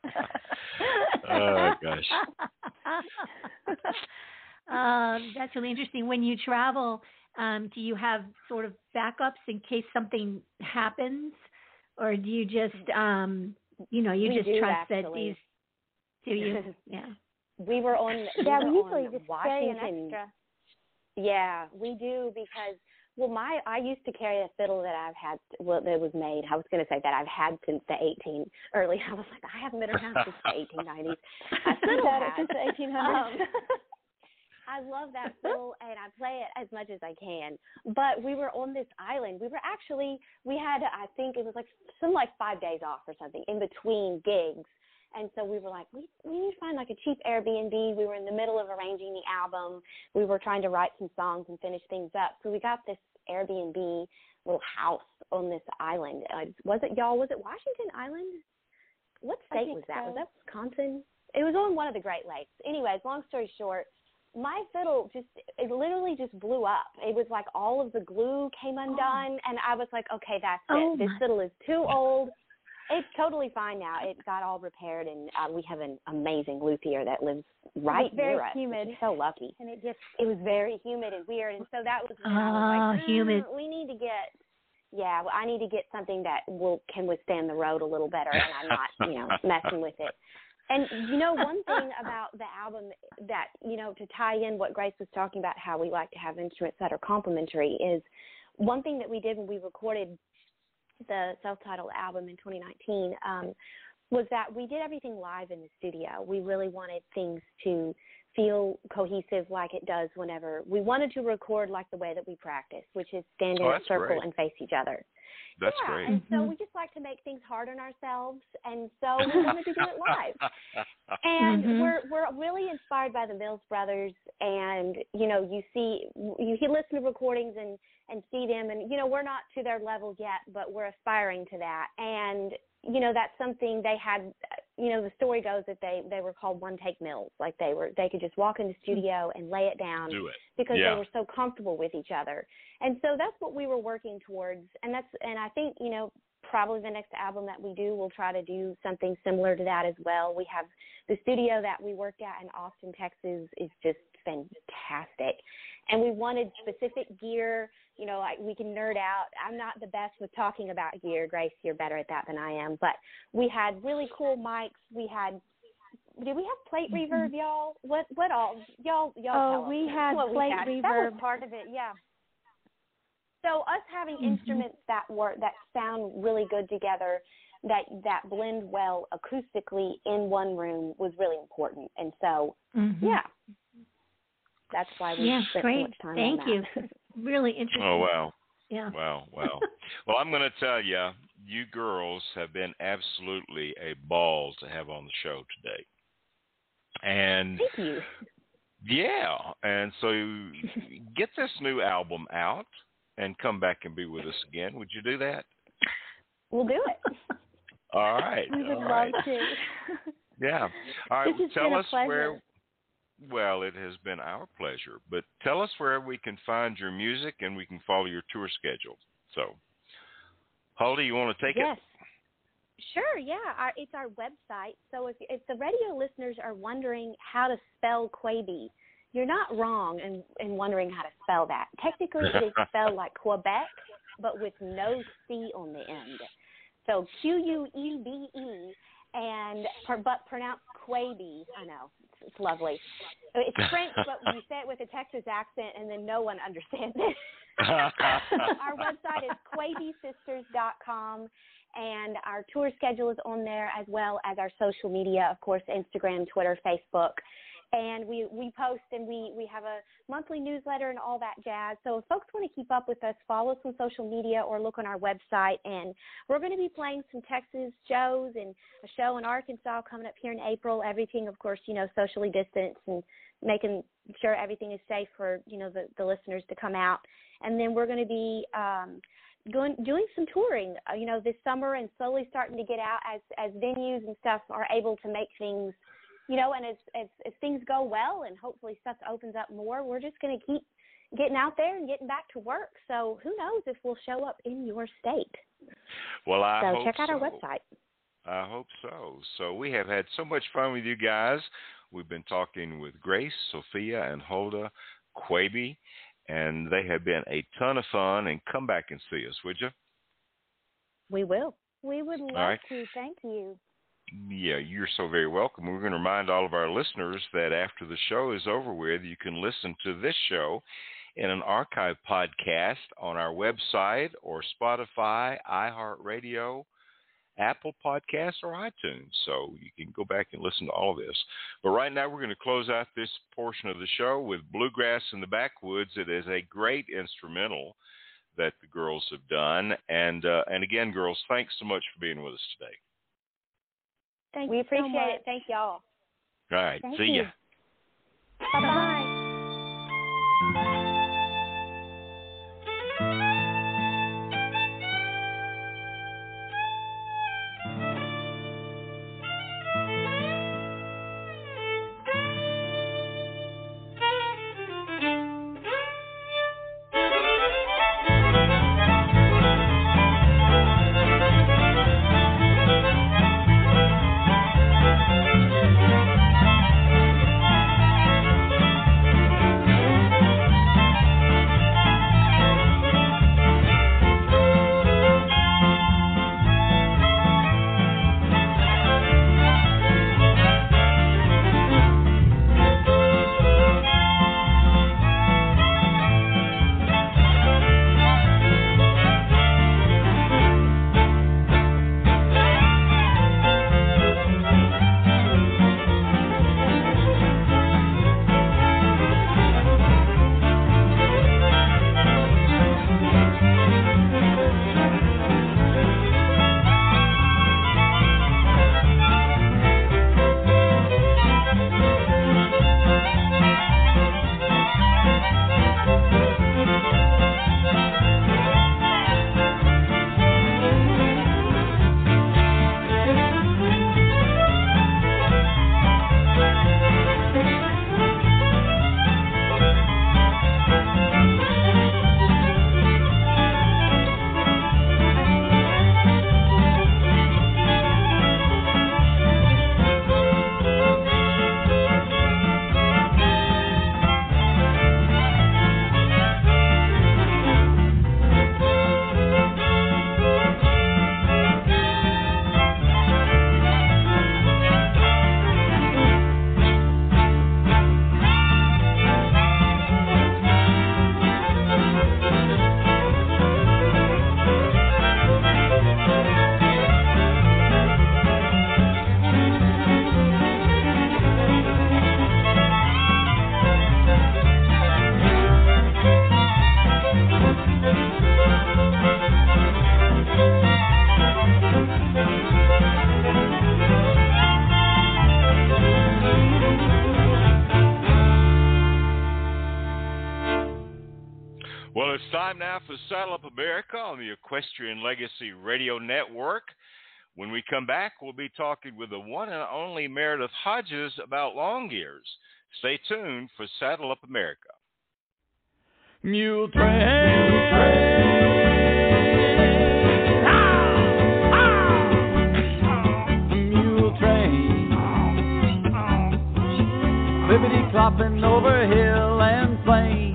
[laughs] oh gosh. [laughs] um, that's really interesting. When you travel, um, do you have sort of backups in case something happens, or do you just, um, you know, you We just do, trust that these? Do you? [laughs] yeah. we were on. Yeah, we we usually on just carry an Washington. extra. Yeah, we do because well, my I used to carry a fiddle that I've had well that was made. I was going to say that I've had since the 18 early. [laughs] I was like I haven't been around since the 1890s. [laughs] I still You've had it have. since the 1800s. Um, I love that fiddle [laughs] and I play it as much as I can. But we were on this island. We were actually we had I think it was like some like five days off or something in between gigs. And so we were like, we we need to find like a cheap Airbnb. We were in the middle of arranging the album. We were trying to write some songs and finish things up. So we got this Airbnb little house on this island. Uh, was it y'all? Was it Washington Island? What state was that? so. Was that Wisconsin? It was on one of the Great Lakes. Anyways, long story short, my fiddle just it literally just blew up. It was like all of the glue came undone and I was like, Okay, that's Oh, it. This fiddle is too old. It's totally fine now. It got all repaired and uh, we have an amazing luthier that lives right very near us. humid. So lucky. And it just It was very humid and weird and so that was when I was Ah, like, humid. "Mm, we need to get yeah, well, I need to get something that will can withstand the road a little better and I'm not, you know, messing with it. And you know, [laughs] one thing about the album that, you know, to tie in what Grace was talking about, how we like to have instruments that are complementary, is one thing that we did when we recorded the self-titled album in 2019. Um, was that we did everything live in the studio. We really wanted things to feel cohesive like it does whenever we wanted to record like the way that we practice, which is stand in Oh, a circle great. and face each other. That's yeah, great. and so Mhm. we just like to make things hard on ourselves, and so [laughs] we wanted to do it live. And Mhm. we're we're really inspired by the Mills Brothers, and you know, you see, you he listen to recordings and and see them, and you know, we're not to their level yet, but we're aspiring to that. And you know, that's something they had. You know, the story goes that they they were called one take mills, like they were they could just walk in the hmm. studio and lay it down Do it. because Yeah. they were so comfortable with each other. And so that's what we were working towards. And that's and I think, you know, probably the next album that we do, we'll try to do something similar to that as well. We have the studio that we work at in Austin, Texas is just fantastic. And we wanted specific gear, you know, like we can nerd out. I'm not the best with talking about gear. Grace, you're better at that than I am. But we had really cool mics. We had did we have plate reverb, y'all? What what all y'all y'all Oh, we had what we plate had. That was reverb. part of it, yeah. So us having Mhm. instruments that work that sound really good together, that that blend well acoustically in one room was really important. And so Mhm. yeah. That's why we Yeah, spent great. so much time Thank on you. [laughs] Really oh, interesting. Oh wow. Yeah. Wow, wow. [laughs] well, I'm going to tell you, you girls have been absolutely a ball to have on the show today. And Thank you. yeah, and so [laughs] get this new album out and come back and be with us again. Would you do that? We'll do it. All right. [laughs] We would all love right. to. Yeah. All right. Tell us pleasure. where. Well, it has been our pleasure. But tell us where we can find your music and we can follow your tour schedule. So, Holly, you want to take it? yes. Sure, yeah. Our, it's our website. So if if the radio listeners are wondering how to spell Quebe, you're not wrong in, in wondering how to spell that. Technically, it is [laughs] spelled like Quebec, but with no C on the end. So Q U E B E, and but pronounced Quaby. I know it's, lovely. It's French, but you say it with a Texas accent, and then no one understands it. it? [laughs] our website is quebesisters.com and our tour schedule is on there as well as our social media, of course, Instagram, Twitter, Facebook. And we, we post and we, we have a monthly newsletter and all that jazz. So if folks want to keep up with us, follow us on social media or look on our website. And we're going to be playing some Texas shows and a show in Arkansas coming up here in April. Everything, of course, you know, socially distanced and making sure everything is safe for, you know, the, the listeners to come out and then we're going to be um, going doing some touring, uh, you know, this summer, and slowly starting to get out as as venues and stuff are able to make things, you know, and as as, as things go well, and hopefully stuff opens up more, we're just going to keep getting out there and getting back to work. So who knows if we'll show up in your state? well, I so check out our website. I hope so. So we have had so much fun with you guys. We've been talking with Grace, Sophia, and Hulda Quebe, and they have been a ton of fun. And come back and see us, would you? We will. We would love right. to. Thank you. Yeah, you're so very welcome. We're going to remind all of our listeners that after the show is over with, you can listen to this show in an archive podcast on our website or Spotify, iHeartRadio, Apple Podcasts, or iTunes. So you can go back and listen to all of this. But right now, we're going to close out this portion of the show with Bluegrass in the Backwoods. It is a great instrumental that the girls have done. And uh, and again, girls, thanks so much for being with us today. Thank we you so appreciate much. it. Thank y'all. All right. Thank see you. ya. Bye on the Equestrian Legacy Radio Network. When we come back, we'll be talking with the one and only Meredith Hodges about long ears. Stay tuned for Saddle Up America. Mule train. Mule train. Clippity clopping over hill and plain.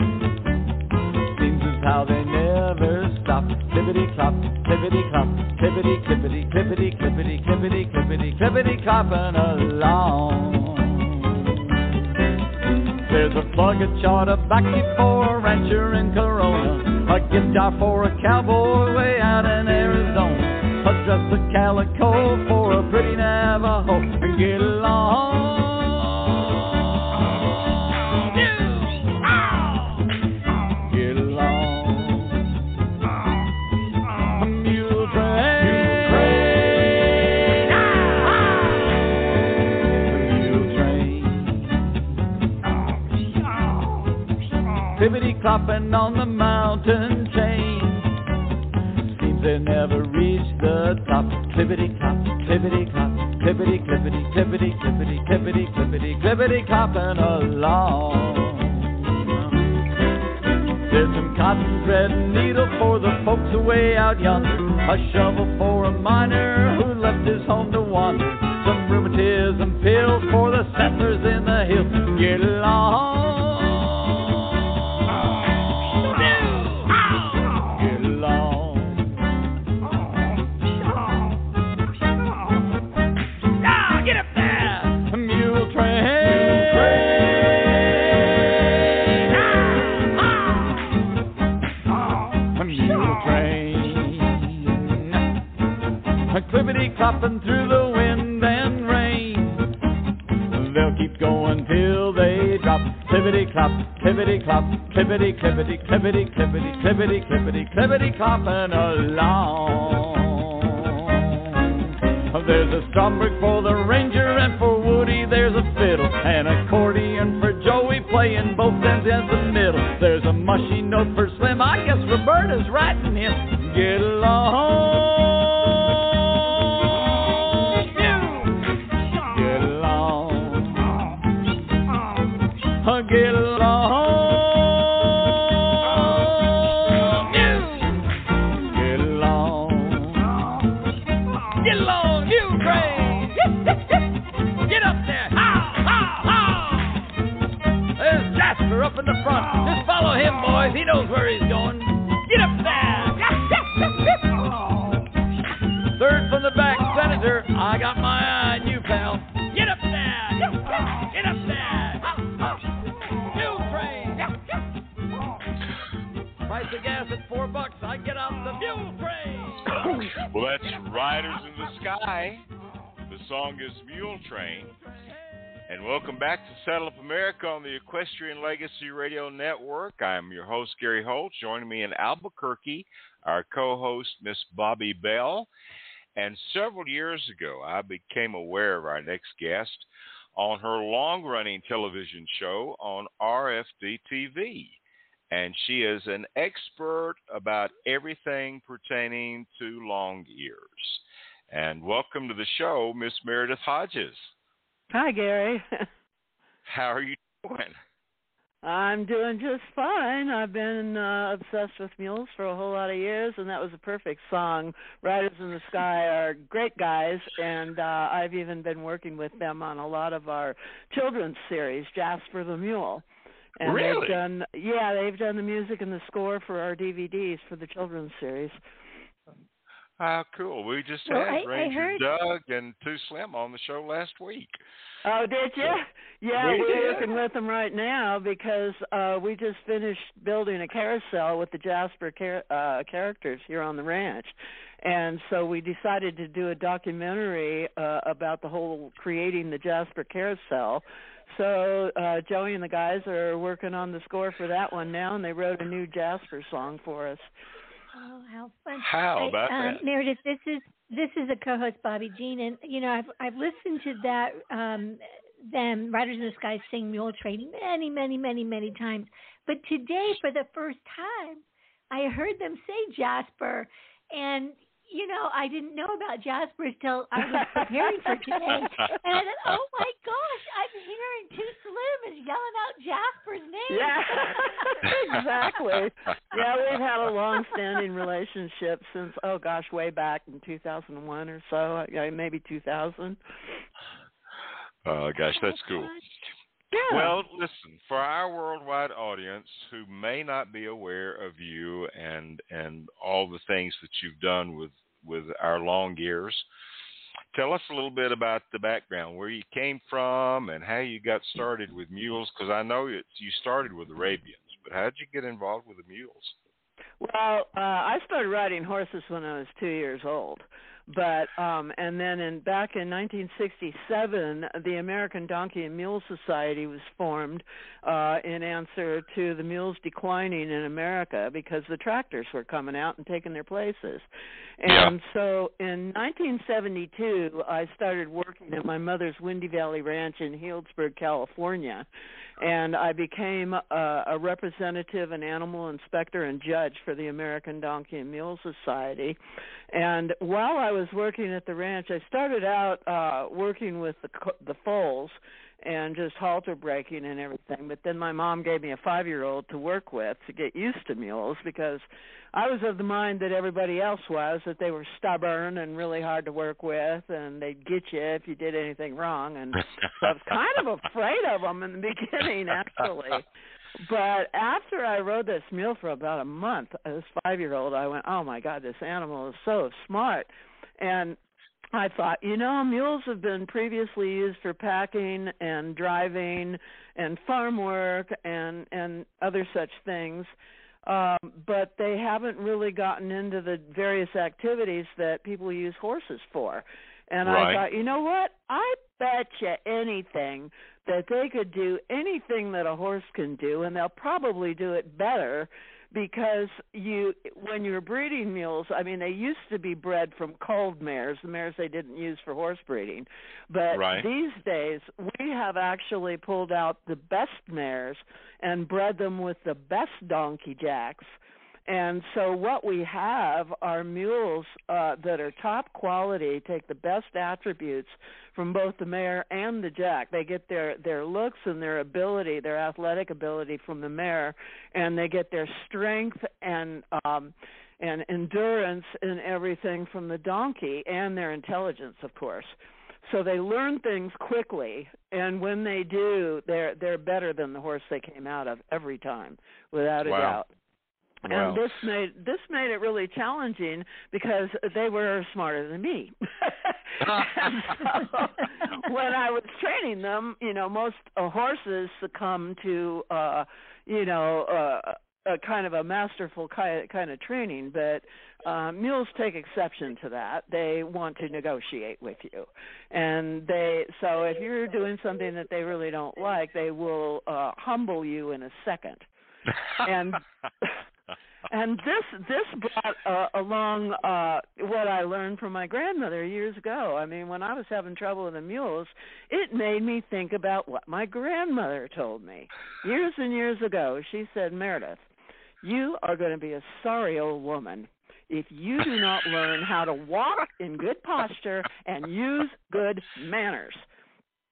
Seems as how they never. Clippity clop, clippity clop, clippity clippity clippity clippity clippity clippity clippity clopping along. There's a plug a chart a backy for a rancher in Corona, a guitar for a cowboy way out in Arizona, a dress of calico for a pretty Navajo, and get along. Clopping on the mountain chain. Seems they never reach the top. Clippity clop, clippity clop, clippity clippity clippity clippity clippity clippity clippity clopping along. There's some cotton thread and needle for the folks away out yonder. A shovel for a miner who left his home to wander. Some rheumatism pills for the settlers in the hills. Get along. Clopping through the wind and rain. They'll keep going till they drop. Clippity clop, clippity clop, clippity clippity clippity clippity clippity clippity clippity clopping along. There's a Stromberg for the Ranger and for Woody there's a fiddle and accordion for Joey playing both ends in the middle. There's a mushy note for Slim. I guess Roberta's writing him. Get knows where he's going. Get up there. [laughs] Third from the back, Senator. I got my eye on you, pal. Get up there. Get up there. Mule train. Price of gas at four bucks. I get off the mule train. Well, that's Riders in the Sky. The song is Mule Train. And welcome back to Saddle Up America on the Equestrian Legacy Radio Network. I'm your host, Gary Holt. Joining me in Albuquerque, our co host, Miss Bobbi Bell. And several years ago, I became aware of our next guest on her long running television show on RFD TV. And she is an expert about everything pertaining to long ears. And welcome to the show, Miss Meredith Hodges. Hi, Gary. [laughs] How are you doing? I'm doing just fine. I've been uh, obsessed with mules for a whole lot of years, and that was a perfect song. Riders in the Sky are great guys, and uh, I've even been working with them on a lot of our children's series, Jasper the Mule. And Really? they've done yeah, they've done the music and the score for our DVDs for the children's series. How cool. We just Well, had I- I Ranger heard- Doug and Too Slim on the show last week. Oh, did you? Yeah, We we're working with them right now because uh we just finished building a carousel with the Jasper char- uh characters here on the ranch. And so we decided to do a documentary uh about the whole creating the Jasper carousel. So uh Joey and the guys are working on the score for that one now and they wrote a new Jasper song for us. Oh, how fun! How I- about um, that? Meredith? This is this is a co-host Bobbi Jean, and you know I've I've listened to that um them, Riders in the Sky, sing Mule Train many, many, many, many times. But today, for the first time, I heard them say Jasper, and you know, I didn't know about Jasper till I was preparing for [laughs] today. And I thought, oh my gosh, I'm hearing Too Slim is yelling out Jasper's name. Yeah, [laughs] exactly. Yeah, we've had a long-standing relationship since oh gosh, way back in 2001 or so, maybe 2000. Oh gosh, that's oh cool. Yeah. Well, listen, for our worldwide audience who may not be aware of you and and all the things that you've done with with our long ears, tell us a little bit about the background, where you came from, and how you got started with mules. Because I know it, you started with Arabians, but how did you get involved with the mules? Well, uh, I started riding horses when I was two years old but um and then in back in 1967 the American Donkey and Mule Society was formed uh in answer to the mules declining in America because the tractors were coming out and taking their places. And Yeah. so in 1972 I started working at my mother's Windy Valley Ranch in Healdsburg, California. And I became a, a representative, an animal inspector, and judge for the American Donkey and Mule Society. And while I was working at the ranch, I started out uh working with the the foals and just halter breaking and everything. But then my mom gave me a five year old to work with to get used to mules because I was of the mind that everybody else was that they were stubborn and really hard to work with and they'd get you if you did anything wrong and I was kind of afraid of them in the [laughs] beginning actually. But after I rode this mule for about a month, this five year old, I went, Oh my God, this animal is so smart and I thought, you know, mules have been previously used for packing and driving and farm work and and other such things. Um, but they haven't really gotten into the various activities that people use horses for. And Right. I thought, you know what? I bet you anything that they could do anything that a horse can do, and they'll probably do it better because you when you're breeding mules i mean they used to be bred from cold mares the mares they didn't use for horse breeding but Right. these days we have actually pulled out the best mares and bred them with the best donkey jacks and so what we have are mules uh, that are top quality, take the best attributes from both the mare and the jack. They get their their looks and their ability, their athletic ability from the mare, and they get their strength and um, and endurance and everything from the donkey, and their intelligence, of course. So they learn things quickly, and when they do, they're they're better than the horse they came out of every time, without a Wow. doubt. Wow. And this made this made it really challenging because they were smarter than me. so [laughs] when I was training them, you know, most uh, horses succumb to, uh, you know, uh, a kind of a masterful kind kind of training, but uh, mules take exception to that. They want to negotiate with you, and they so if you're doing something that they really don't like, they will uh, humble you in a second. and [laughs] and this this brought uh, along uh what I learned from my grandmother years ago. I mean, when I was having trouble with the mules, it made me think about what my grandmother told me years and years ago. She said, "Meredith, you are going to be a sorry old woman if you do not [laughs] learn how to walk in good posture and use good manners."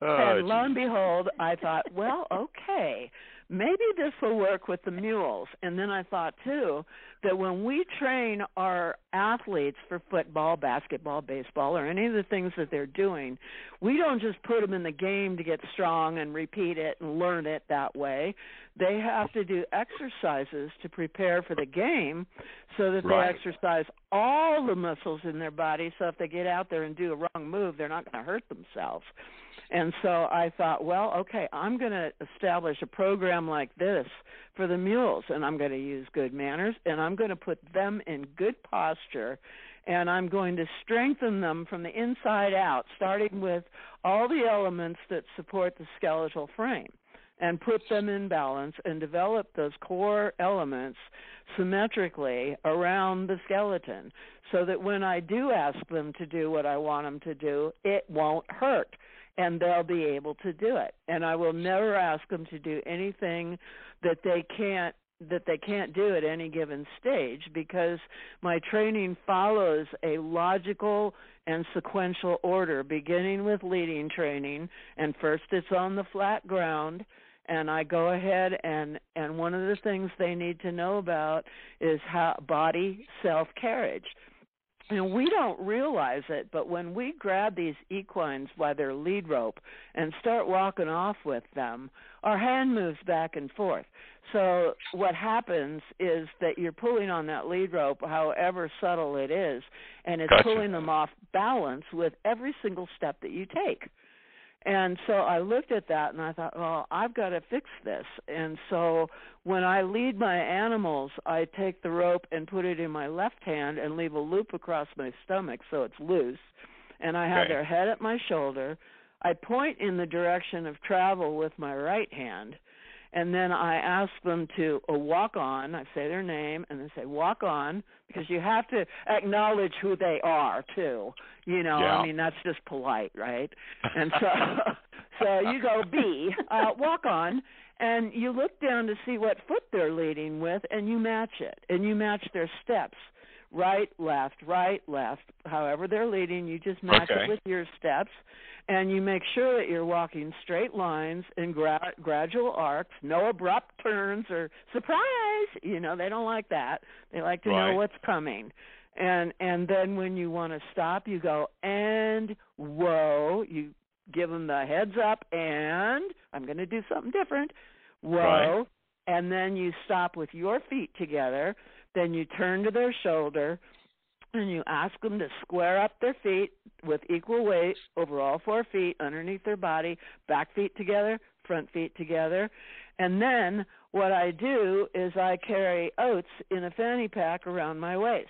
Oh, and lo and behold, I thought, well, okay, maybe this will work with the mules. And then I thought too that when we train our athletes for football, basketball, baseball, or any of the things that they're doing, we don't just put them in the game to get strong and repeat it and learn it that way. They have to do exercises to prepare for the game so that Right. they exercise all the muscles in their body so if they get out there and do a wrong move, they're not going to hurt themselves. And so I thought, well, okay, I'm going to establish a program like this for the mules, and I'm going to use good manners, and I'm going to put them in good posture, and I'm going to strengthen them from the inside out, starting with all the elements that support the skeletal frame, and put them in balance and develop those core elements symmetrically around the skeleton so that when I do ask them to do what I want them to do, it won't hurt and they'll be able to do it. And I will never ask them to do anything that they can't that they can't do at any given stage because my training follows a logical and sequential order beginning with leading training and first it's on the flat ground and I go ahead and and one of the things they need to know about is how body self carriage and we don't realize it, but when we grab these equines by their lead rope and start walking off with them, our hand moves back and forth. So what happens is that you're pulling on that lead rope, however subtle it is, and it's Gotcha. pulling them off balance with every single step that you take. And so I looked at that and I thought, well, I've got to fix this. And so when I lead my animals, I take the rope and put it in my left hand and leave a loop across my stomach so it's loose. And I have Okay. their head at my shoulder. I point in the direction of travel with my right hand. And then I ask them to uh, walk on. I say their name and then say walk on because you have to acknowledge who they are too. You know, Yeah. I mean that's just polite, right? [laughs] And so so you go B, uh, walk on, and you look down to see what foot they're leading with, and you match it, and you match their steps, right, left, right, left. However they're leading, you just match Okay. it with your steps, and you make sure that you're walking straight lines and gra- gradual arcs, no abrupt turns or surprise. You know they don't like that. They like to Right. know what's coming and and then when you want to stop you go and whoa you give them the heads up and i'm going to do something different whoa Right. and then you stop with your feet together then you turn to their shoulder and you ask them to square up their feet with equal weight over all four feet underneath their body back feet together front feet together and then what i do is i carry oats in a fanny pack around my waist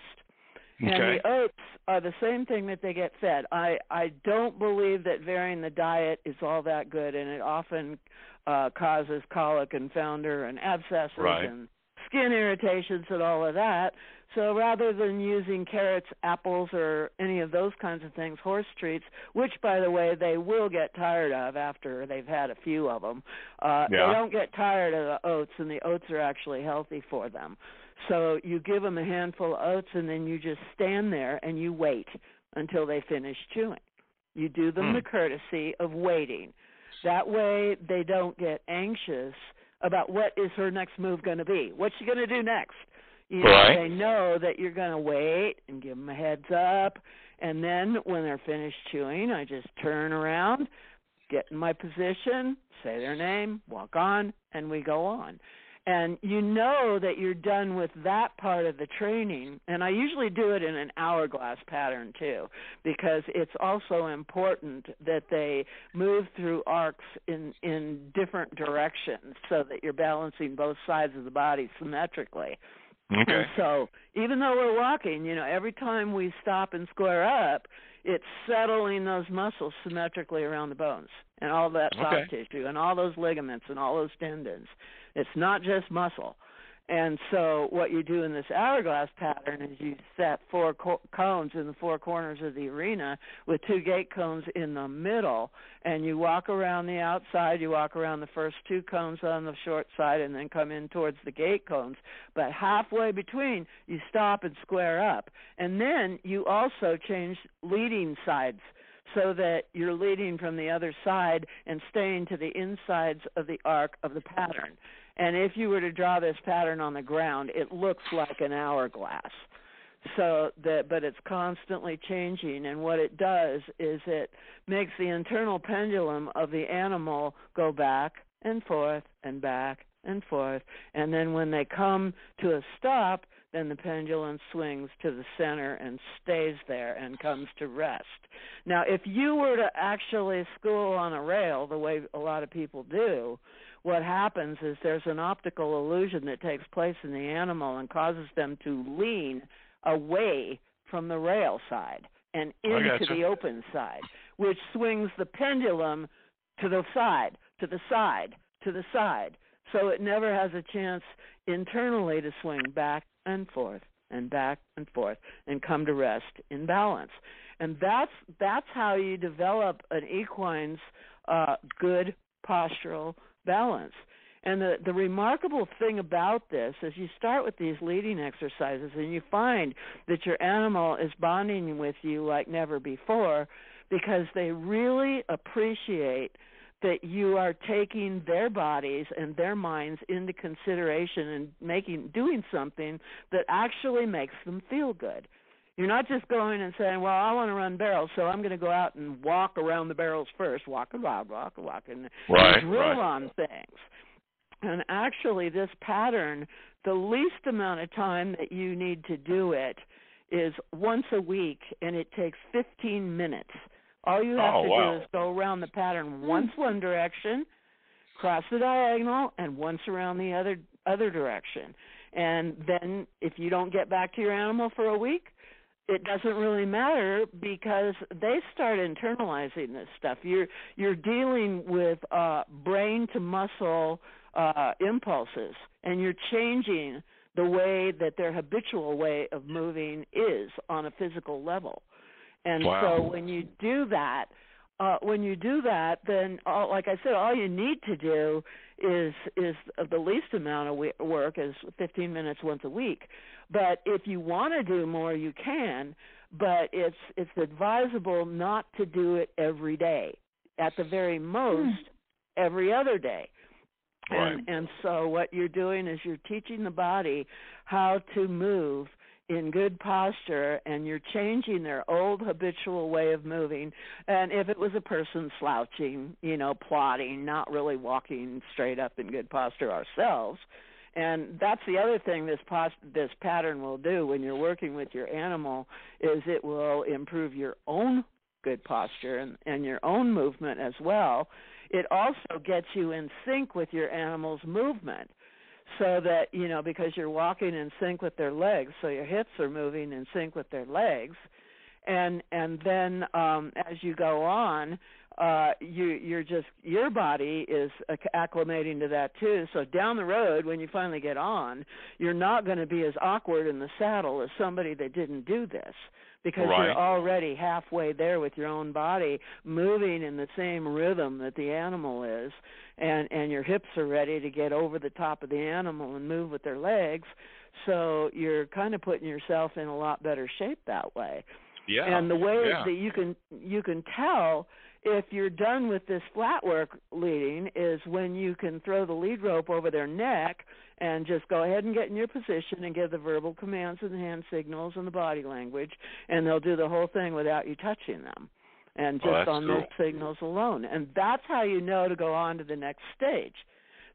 and the oats are the same thing that they get fed. I I don't believe that varying the diet is all that good, and it often uh, causes colic and founder and abscesses Right. and skin irritations and all of that. So rather than using carrots, apples, or any of those kinds of things, horse treats, which by the way they will get tired of after they've had a few of them, uh, Yeah. they don't get tired of the oats, and the oats are actually healthy for them. So you give them a handful of oats, and then you just stand there and you wait until they finish chewing. You do them Hmm. the courtesy of waiting. That way, they don't get anxious about what is her next move going to be. What's she going to do next? You know, Right. they know that you're going to wait and give them a heads up, and then when they're finished chewing, I just turn around, get in my position, say their name, walk on, and we go on and you know that you're done with that part of the training. And i usually do it in an hourglass pattern too because it's also important that they move through arcs in in different directions so that you're balancing both sides of the body symmetrically. Okay. and so even though we're walking, you know, every time we stop and square up, it's settling those muscles symmetrically around the bones and all that soft Okay. tissue and all those ligaments and all those tendons. It's not just muscle. And so what you do in this hourglass pattern is you set four co- cones in the four corners of the arena with two gate cones in the middle and you walk around the outside, you walk around the first two cones on the short side and then come in towards the gate cones. But halfway between, you stop and square up. And then you also change leading sides so that you're leading from the other side and staying to the insides of the arc of the pattern. And if you were to draw this pattern on the ground, it looks like an hourglass. So that but it's constantly changing and what it does is it makes the internal pendulum of the animal go back and forth and back and forth and then when they come to a stop then the pendulum swings to the center and stays there and comes to rest. Now, if you were to actually school on a rail the way a lot of people do, what happens is there's an optical illusion that takes place in the animal and causes them to lean away from the rail side and into gotcha. the open side, which swings the pendulum to the side, to the side, to the side. So it never has a chance internally to swing back and forth and back and forth and come to rest in balance. And that's that's how you develop an equine's uh, good postural balance. And the, the remarkable thing about this is you start with these leading exercises and you find that your animal is bonding with you like never before because they really appreciate that you are taking their bodies and their minds into consideration and making doing something that actually makes them feel good. You're not just going and saying, "Well, I want to run barrels, so I'm going to go out and walk around the barrels first, walk and walk, walk and walk, and, Right, drill right. on things." And actually, this pattern, the least amount of time that you need to do it is once a week, and it takes 15 minutes. All you have Oh, to wow. do is go around the pattern once one direction, cross the diagonal, and once around the other other direction. And then, if you don't get back to your animal for a week, it doesn't really matter because they start internalizing this stuff. You're you're dealing with uh, brain to muscle uh, impulses, and you're changing the way that their habitual way of moving is on a physical level. And Wow. so when you do that, uh, when you do that, then all, like I said, all you need to do is is the least amount of we- work is 15 minutes once a week. But if you want to do more, you can. But it's it's advisable not to do it every day. At the very most, every other day. Right. And and so what you're doing is you're teaching the body how to move in good posture and you're changing their old habitual way of moving. And if it was a person slouching you know plodding not really walking straight up in good posture ourselves. And that's the other thing this post this pattern will do when you're working with your animal is it will improve your own good posture and, and your own movement as well. It also gets you in sync with your animal's movement so that you know because you're walking in sync with their legs so your hips are moving in sync with their legs. And and then um as you go on uh you you're just your body is acc- acclimating to that too. So down the road when you finally get on you're not going to be as awkward in the saddle as somebody that didn't do this because Right. you're already halfway there with your own body moving in the same rhythm that the animal is and and your hips are ready to get over the top of the animal and move with their legs so you're kind of putting yourself in a lot better shape that way Yeah. and the way yeah. that you can you can tell if you're done with this flat work leading is when you can throw the lead rope over their neck and just go ahead and get in your position and give the verbal commands and the hand signals and the body language and they'll do the whole thing without you touching them and Oh, just that's on those signals alone. And that's how you know to go on to the next stage.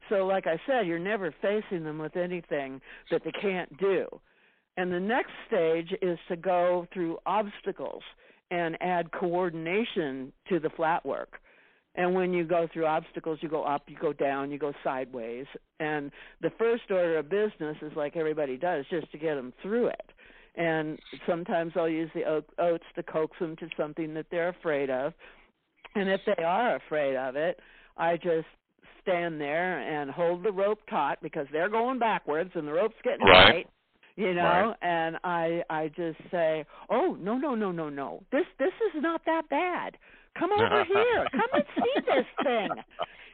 So like i said you're never facing them with anything that they can't do. And the next stage is to go through obstacles and add coordination to the flat work. And when you go through obstacles, you go up, you go down, you go sideways. And the first order of business is like everybody does, just to get them through it. And sometimes I'll use the oat- oats to coax them to something that they're afraid of. And if they are afraid of it, I just stand there and hold the rope taut because they're going backwards and the rope's getting Right. tight you know and i i just say oh no no no no no. This this is not that bad. Come over [laughs] here. Come and see this thing.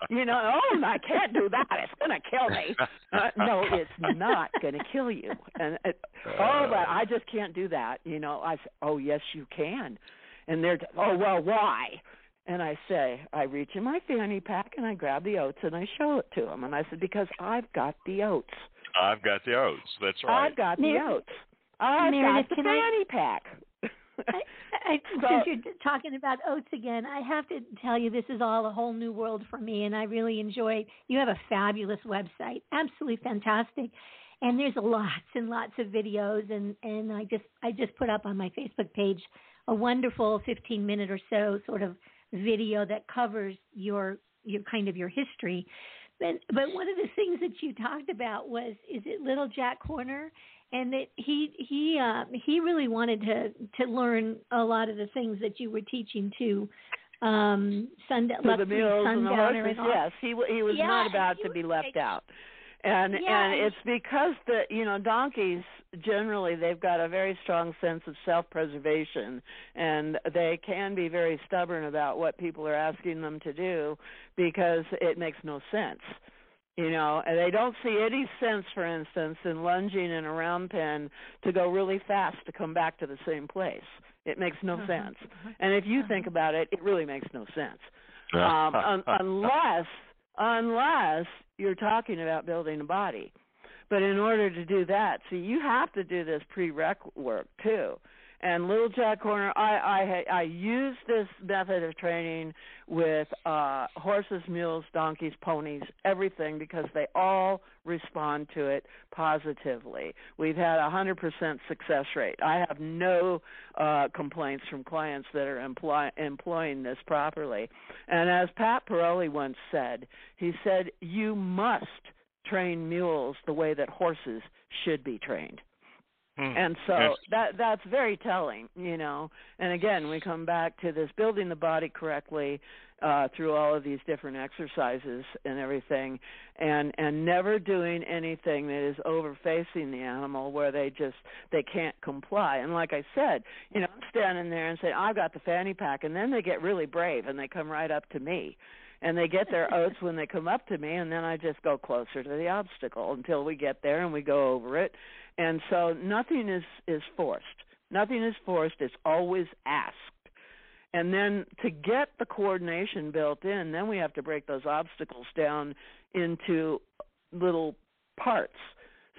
You know oh i can't do that. It's going to kill me. Uh, no it's not going to kill you. And it, oh but i just can't do that. You know i say oh yes you can. And they're oh well why? And I say, I reach in my fanny pack and I grab the oats and I show it to them. And I said, because I've got the oats. I've got the oats. That's right. I've got the oats. I've Meredith, got the can I- fanny pack. [laughs] I, I, [laughs] So- since you're talking about oats again, I have to tell you this is all a whole new world for me, and I really enjoy. You have a fabulous website, absolutely fantastic, and there's lots and lots of videos, and and I just I just put up on my Facebook page a wonderful 15 minute or so sort of video that covers your your kind of your history. But but one of the things that you talked about was is it little Jack Horner and that he he uh, he really wanted to to learn a lot of the things that you were teaching to um Sunday to the mules and the horses. and. Yes, he he was Yeah, not about to be left like- out. And Yeah, and and- it's because the you know donkeys generally they've got a very strong sense of self-preservation and they can be very stubborn about what people are asking them to do because it makes no sense you know? And they don't see any sense for instance in lunging in a round pen to go really fast to come back to the same place. It makes no Uh-huh. sense. And if you think about it it really makes no sense. [laughs] Um, un- unless unless you're talking about building a body. But in order to do that, see, you have to do this prereq work too. And Little Jack Horner, I I I use this method of training with uh horses, mules, donkeys, ponies, everything because they all respond to it positively. We've had a 100% success rate. I have no uh complaints from clients that are employ- employing this properly. And as Pat Parelli once said, he said you must train mules the way that horses should be trained Hmm. and so Yes. that that's very telling you know and again we come back to this building the body correctly uh through all of these different exercises and everything and and never doing anything that is over facing the animal where they just they can't comply and like i said you know i'm standing there and saying i've got the fanny pack and then they get really brave and they come right up to me and they get their [laughs] oats when they come up to me and then I just go closer to the obstacle until we get there and we go over it. And so nothing is is forced. Nothing is forced, it's always asked. And then to get the coordination built in, then we have to break those obstacles down into little parts.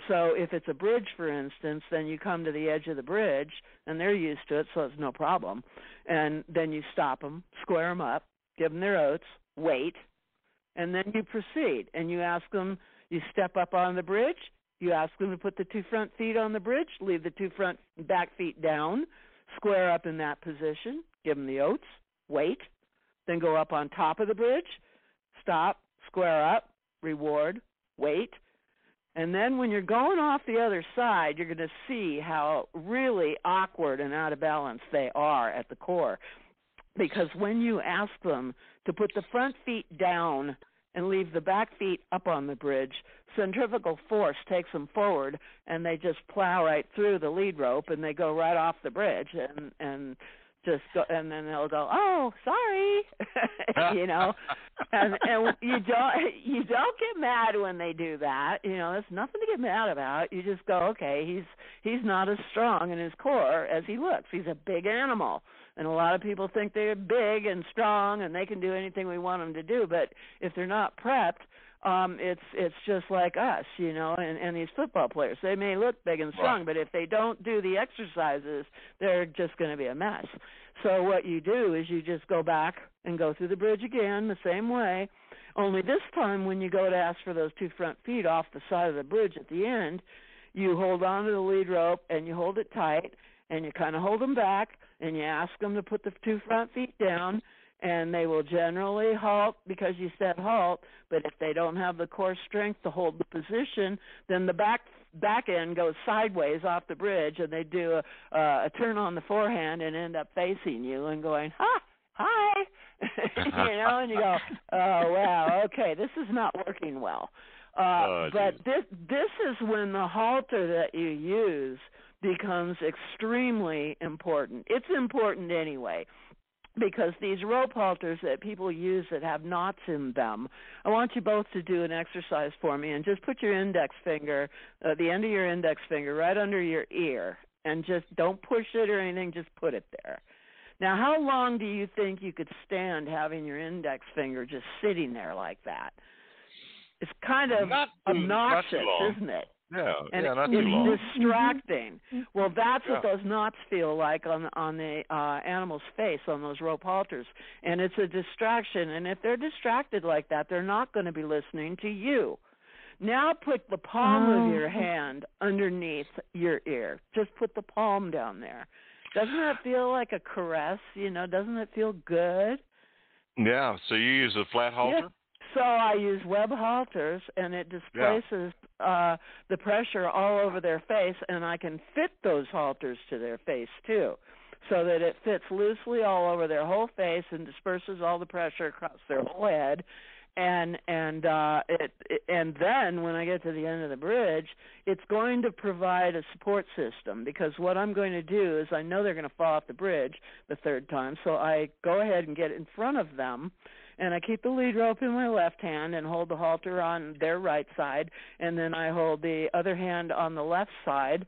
So if it's a bridge, for instance, then you come to the edge of the bridge, and they're used to it, so it's no problem. And then you stop them, square them up, give them their oats, wait, and then you proceed. And you ask them, you step up on the bridge, you ask them to put the two front feet on the bridge, leave the two front back feet down, square up in that position, give them the oats, wait, then go up on top of the bridge, stop, square up, reward, wait. And then when you're going off the other side, you're going to see how really awkward and out of balance they are at the core. Because when you ask them to put the front feet down and leave the back feet up on the bridge, centrifugal force takes them forward and they just plow right through the lead rope and they go right off the bridge and and just go and then they'll go, "Oh, sorry." [laughs] you know. and and you don't you don't get mad when they do that. You know, there's nothing to get mad about. You just go, "Okay, he's he's not as strong in his core as he looks. He's a big animal." And a lot of people think they're big and strong and they can do anything we want them to do, but if they're not prepped, um it's it's just like us you know and and these football players. They may look big and strong Right. but if they don't do the exercises they're just going to be a mess. So what you do is you just go back and go through the bridge again the same way. Only this time when you go to ask for those two front feet off the side of the bridge at the end you hold on to the lead rope and you hold it tight and you kind of hold them back and you ask them to put the two front feet down and they will generally halt because you said halt but if they don't have the core strength to hold the position then the back back end goes sideways off the bridge and they do a uh, a turn on the forehand and end up facing you and going ha hi [laughs] you know and you go oh wow okay this is not working well. Uh Oh, but this this is when the halter that you use becomes extremely important it's important anyway because these rope halters that people use that have knots in them, I want you both to do an exercise for me and just put your index finger, uh, the end of your index finger, right under your ear, and just don't push it or anything, just put it there. Now, how long do you think you could stand having your index finger just sitting there like that? It's kind of Not too- not too obnoxious, isn't it? Yeah, and yeah, not it's too long. distracting. Well, that's what those knots feel like on on the uh, animal's face on those rope halters, and it's a distraction. And if they're distracted like that, they're not going to be listening to you. Now put the palm of your Oh. hand underneath your ear. Just put the palm down there. Doesn't that feel like a caress? You know, doesn't it feel good? Yeah, so you use a flat halter? Yeah. So I use web halters, and it displaces uh, the pressure all over their face, and I can fit those halters to their face too, so that it fits loosely all over their whole face and disperses all the pressure across their whole head. and and uh it, it and then when i get to the end of the bridge it's going to provide a support system because what i'm going to do is i know they're going to fall off the bridge the third time so i go ahead and get in front of them and I keep the lead rope in my left hand and hold the halter on their right side, and then I hold the other hand on the left side.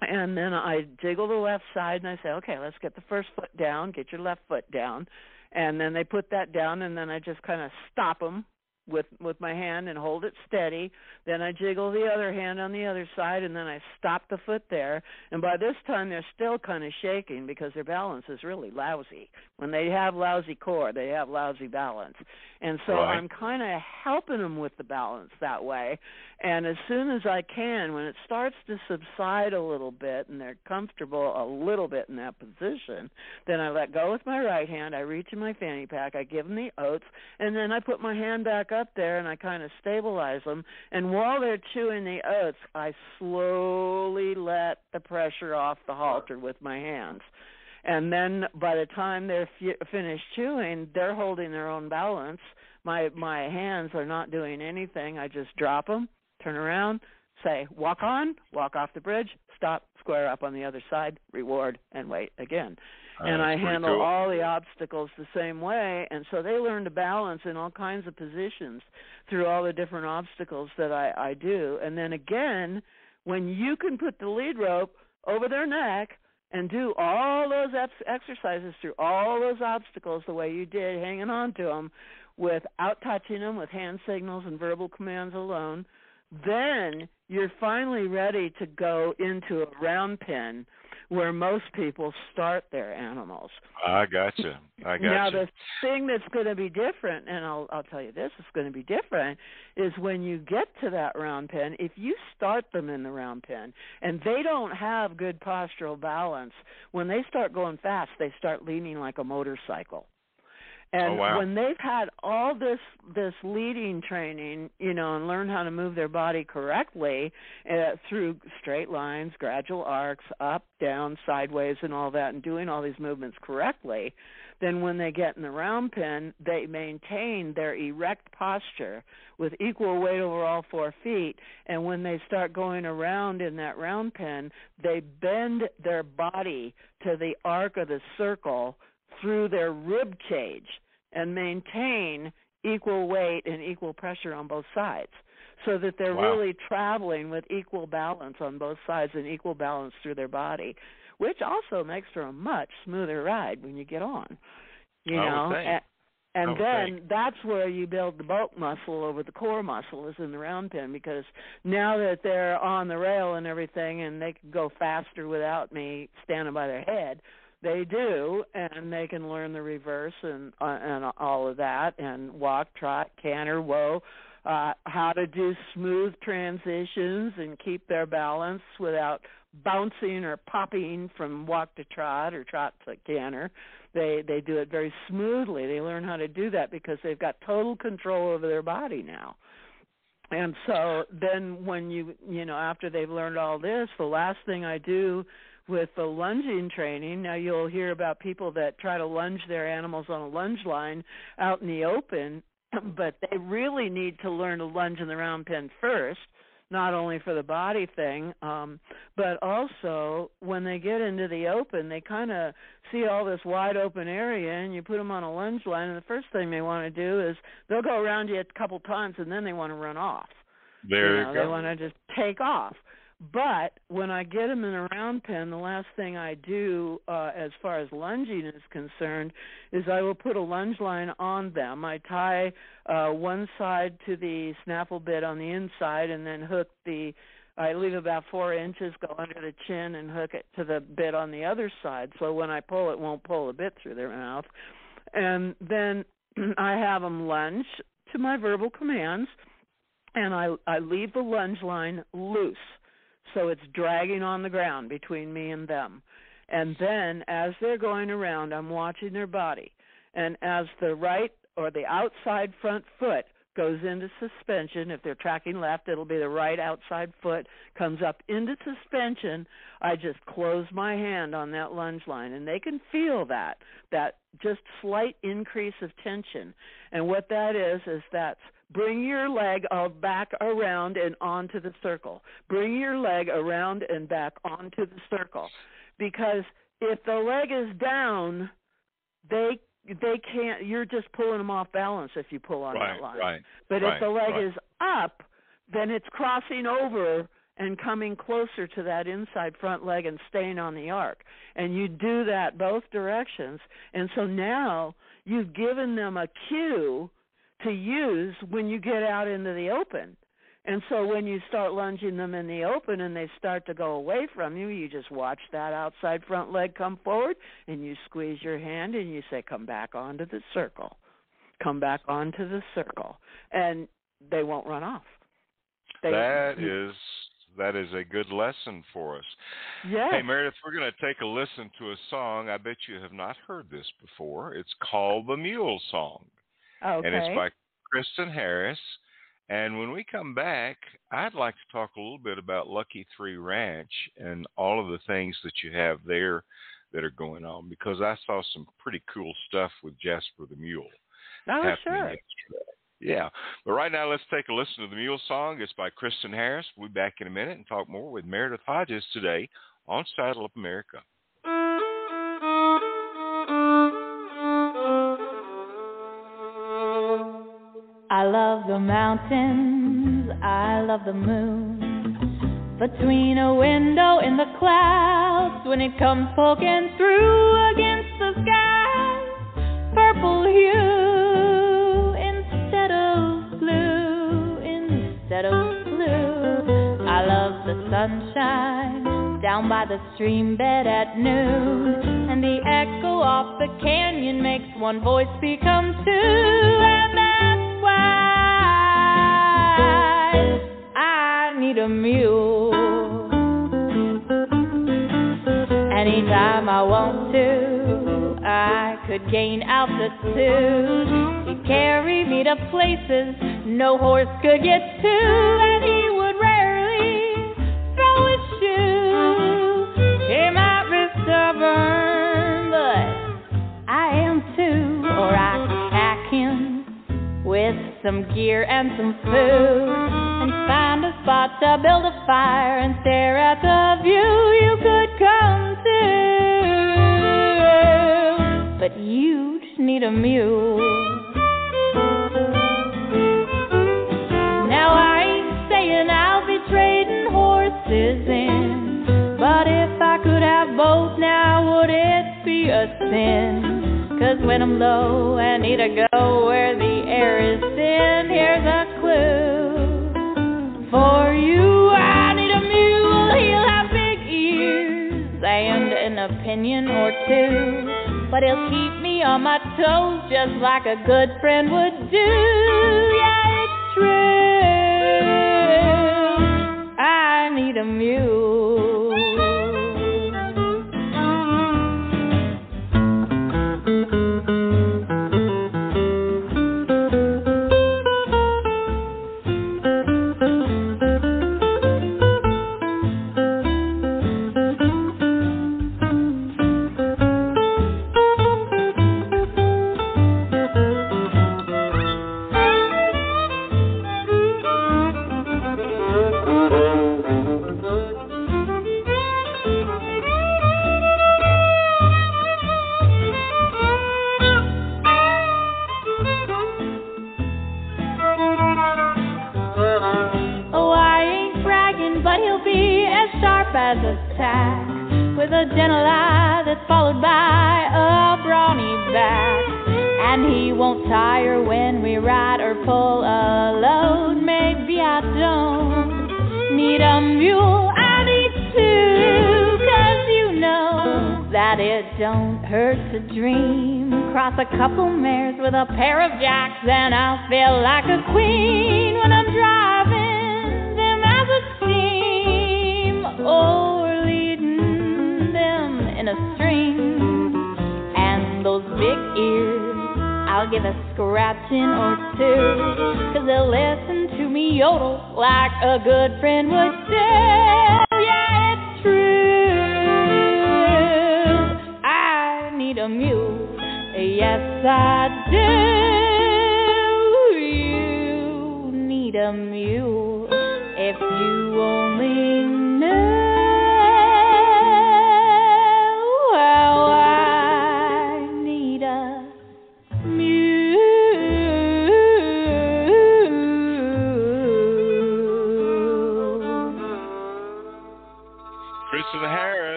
And then I jiggle the left side and I say, okay, let's get the first foot down, get your left foot down. And then they put that down, and then I just kind of stop them with with my hand and hold it steady. Then I jiggle the other hand on the other side and then I stop the foot there. And by this time they're still kind of shaking because their balance is really lousy. When they have lousy core, they have lousy balance. And so Right. I'm kind of helping them with the balance that way. And as soon as I can, when it starts to subside a little bit and they're comfortable a little bit in that position, then I let go with my right hand. I reach in my fanny pack. I give them the oats, and then I put my hand back up there and I kind of stabilize them. And while they're chewing the oats, I slowly let the pressure off the halter with my hands. And then by the time they're f- finished chewing, they're holding their own balance. My my hands are not doing anything. I just drop them, turn around, say walk on, walk off the bridge, stop, square up on the other side, reward, and wait again and I handle cool. all the obstacles the same way. And so they learn to balance in all kinds of positions through all the different obstacles that I, I do. And then again, when you can put the lead rope over their neck and do all those ex- exercises through all those obstacles the way you did, hanging on to them without touching them with hand signals and verbal commands alone, then you're finally ready to go into a round pen where most people start their animals. I gotcha. I [laughs] gotcha. now the thing that's going to be different, and I'll I'll tell you this is going to be different, is when you get to that round pen. If you start them in the round pen and they don't have good postural balance, when they start going fast, they start leaning like a motorcycle. And Oh, wow. when they've had all this this leading training, you know, and learn how to move their body correctly uh, through straight lines, gradual arcs, up, down, sideways, and all that, and doing all these movements correctly, then when they get in the round pen, they maintain their erect posture with equal weight over all four feet. And when they start going around in that round pen, they bend their body to the arc of the circle through their rib cage and maintain equal weight and equal pressure on both sides so that they're Wow. really traveling with equal balance on both sides and equal balance through their body which also makes for a much smoother ride when you get on you I know and, and then think. that's where you build the bulk muscle over the core muscle is in the round pen because now that they're on the rail and everything and they can go faster without me standing by their head they do and they can learn the reverse and uh, and all of that and walk trot canter whoa uh how to do smooth transitions and keep their balance without bouncing or popping from walk to trot or trot to canter. They they do it very smoothly. They learn how to do that because they've got total control over their body now. And so then when you you know after they've learned all this the last thing i do with the lunging training now you'll hear about people that try to lunge their animals on a lunge line out in the open [clears throat] but they really need to learn to lunge in the round pen first not only for the body thing um but also when they get into the open they kind of see all this wide open area and you put them on a lunge line and the first thing they want to do is they'll go around you a couple times and then they want to run off There you you go. They want to just take off. But when I get them in a round pen, the last thing I do, uh, as far as lunging is concerned, is I will put a lunge line on them. I tie uh, one side to the snaffle bit on the inside, and then hook the. I leave about four inches, go under the chin, and hook it to the bit on the other side. So when I pull, it won't pull a bit through their mouth. And then [clears throat] I have them lunge to my verbal commands and I I leave the lunge line loose, so it's dragging on the ground between me and them. And then as they're going around, I'm watching their body, and as the right or the outside front foot goes into suspension. If they're tracking left, it'll be the right outside foot comes up into suspension. I just close my hand on that lunge line and they can feel that that just slight increase of tension. And what that is is that's bring your leg back around and onto the circle. Bring your leg around and back onto the circle. Because if the leg is down, they they can't you're just pulling them off balance if you pull on right, that line. Right. But right, if the leg right. is up, then it's crossing over and coming closer to that inside front leg and staying on the arc. And you do that both directions. And so now you've given them a cue to use when you get out into the open. And so when you start lunging them in the open and they start to go away from you, you just watch that outside front leg come forward and you squeeze your hand and you say, Come back onto the circle. Come back onto the circle. And they won't run off. They, that is that is a good lesson for us. Yes. Hey Meredith, we're going to take a listen to a song. I bet you have not heard this before. It's called the Mule Song. Okay. And it's by Kristyn Harris. And when we come back, I'd like to talk a little bit about Lucky Three Ranch and all of the things that you have there that are going on because I saw some pretty cool stuff with Jasper the Mule. Oh, sure. yesterday. Yeah. But right now, let's take a listen to the Mule Song. It's by Kristyn Harris. We'll be back in a minute and talk more with Meredith Hodges today on Saddle Up America. I love the mountains, I love the moon. Between a window in the clouds, when it comes poking through against the sky, purple hue instead of blue, instead of blue. I love the sunshine down by the stream bed at noon, and the echo off the canyon makes one voice become two, need a mule. Anytime I want to, I could gain altitude. He'd carry me to places no horse could get to, and he would rarely throw his shoe. He might be stubborn, but I am too, or I could pack him with some gear and some food and find a spot to build a fire and stare at the view. You could come too, but you just need a mule. Now I ain't saying I'll be trading horses in, but if I could have both now, would it be a sin? Cause when I'm low and need to go where the air is thin, here's a opinion or two, but he'll keep me on my toes just like a good friend would do. Yeah, it's true.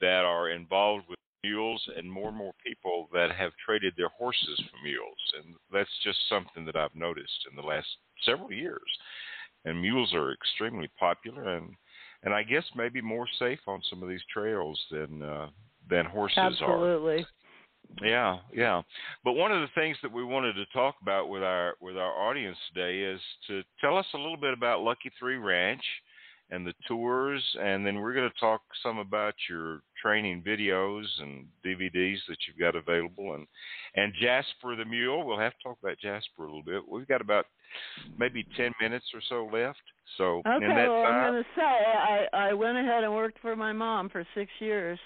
That are involved with mules, and more and more people that have traded their horses for mules, and that's just something that I've noticed in the last several years. And mules are extremely popular, and and I guess maybe more safe on some of these trails than uh, than horses are. Absolutely. Yeah, yeah. But one of the things that we wanted to talk about with our with our audience today is to tell us a little bit about Lucky Three Ranch and the tours, and then we're going to talk some about your training videos and DVDs that you've got available, and and Jasper the Mule. We'll have to talk about Jasper a little bit. We've got about maybe ten minutes or so left. So Okay, well, time, I'm going to say I I went ahead and worked for my mom for six years,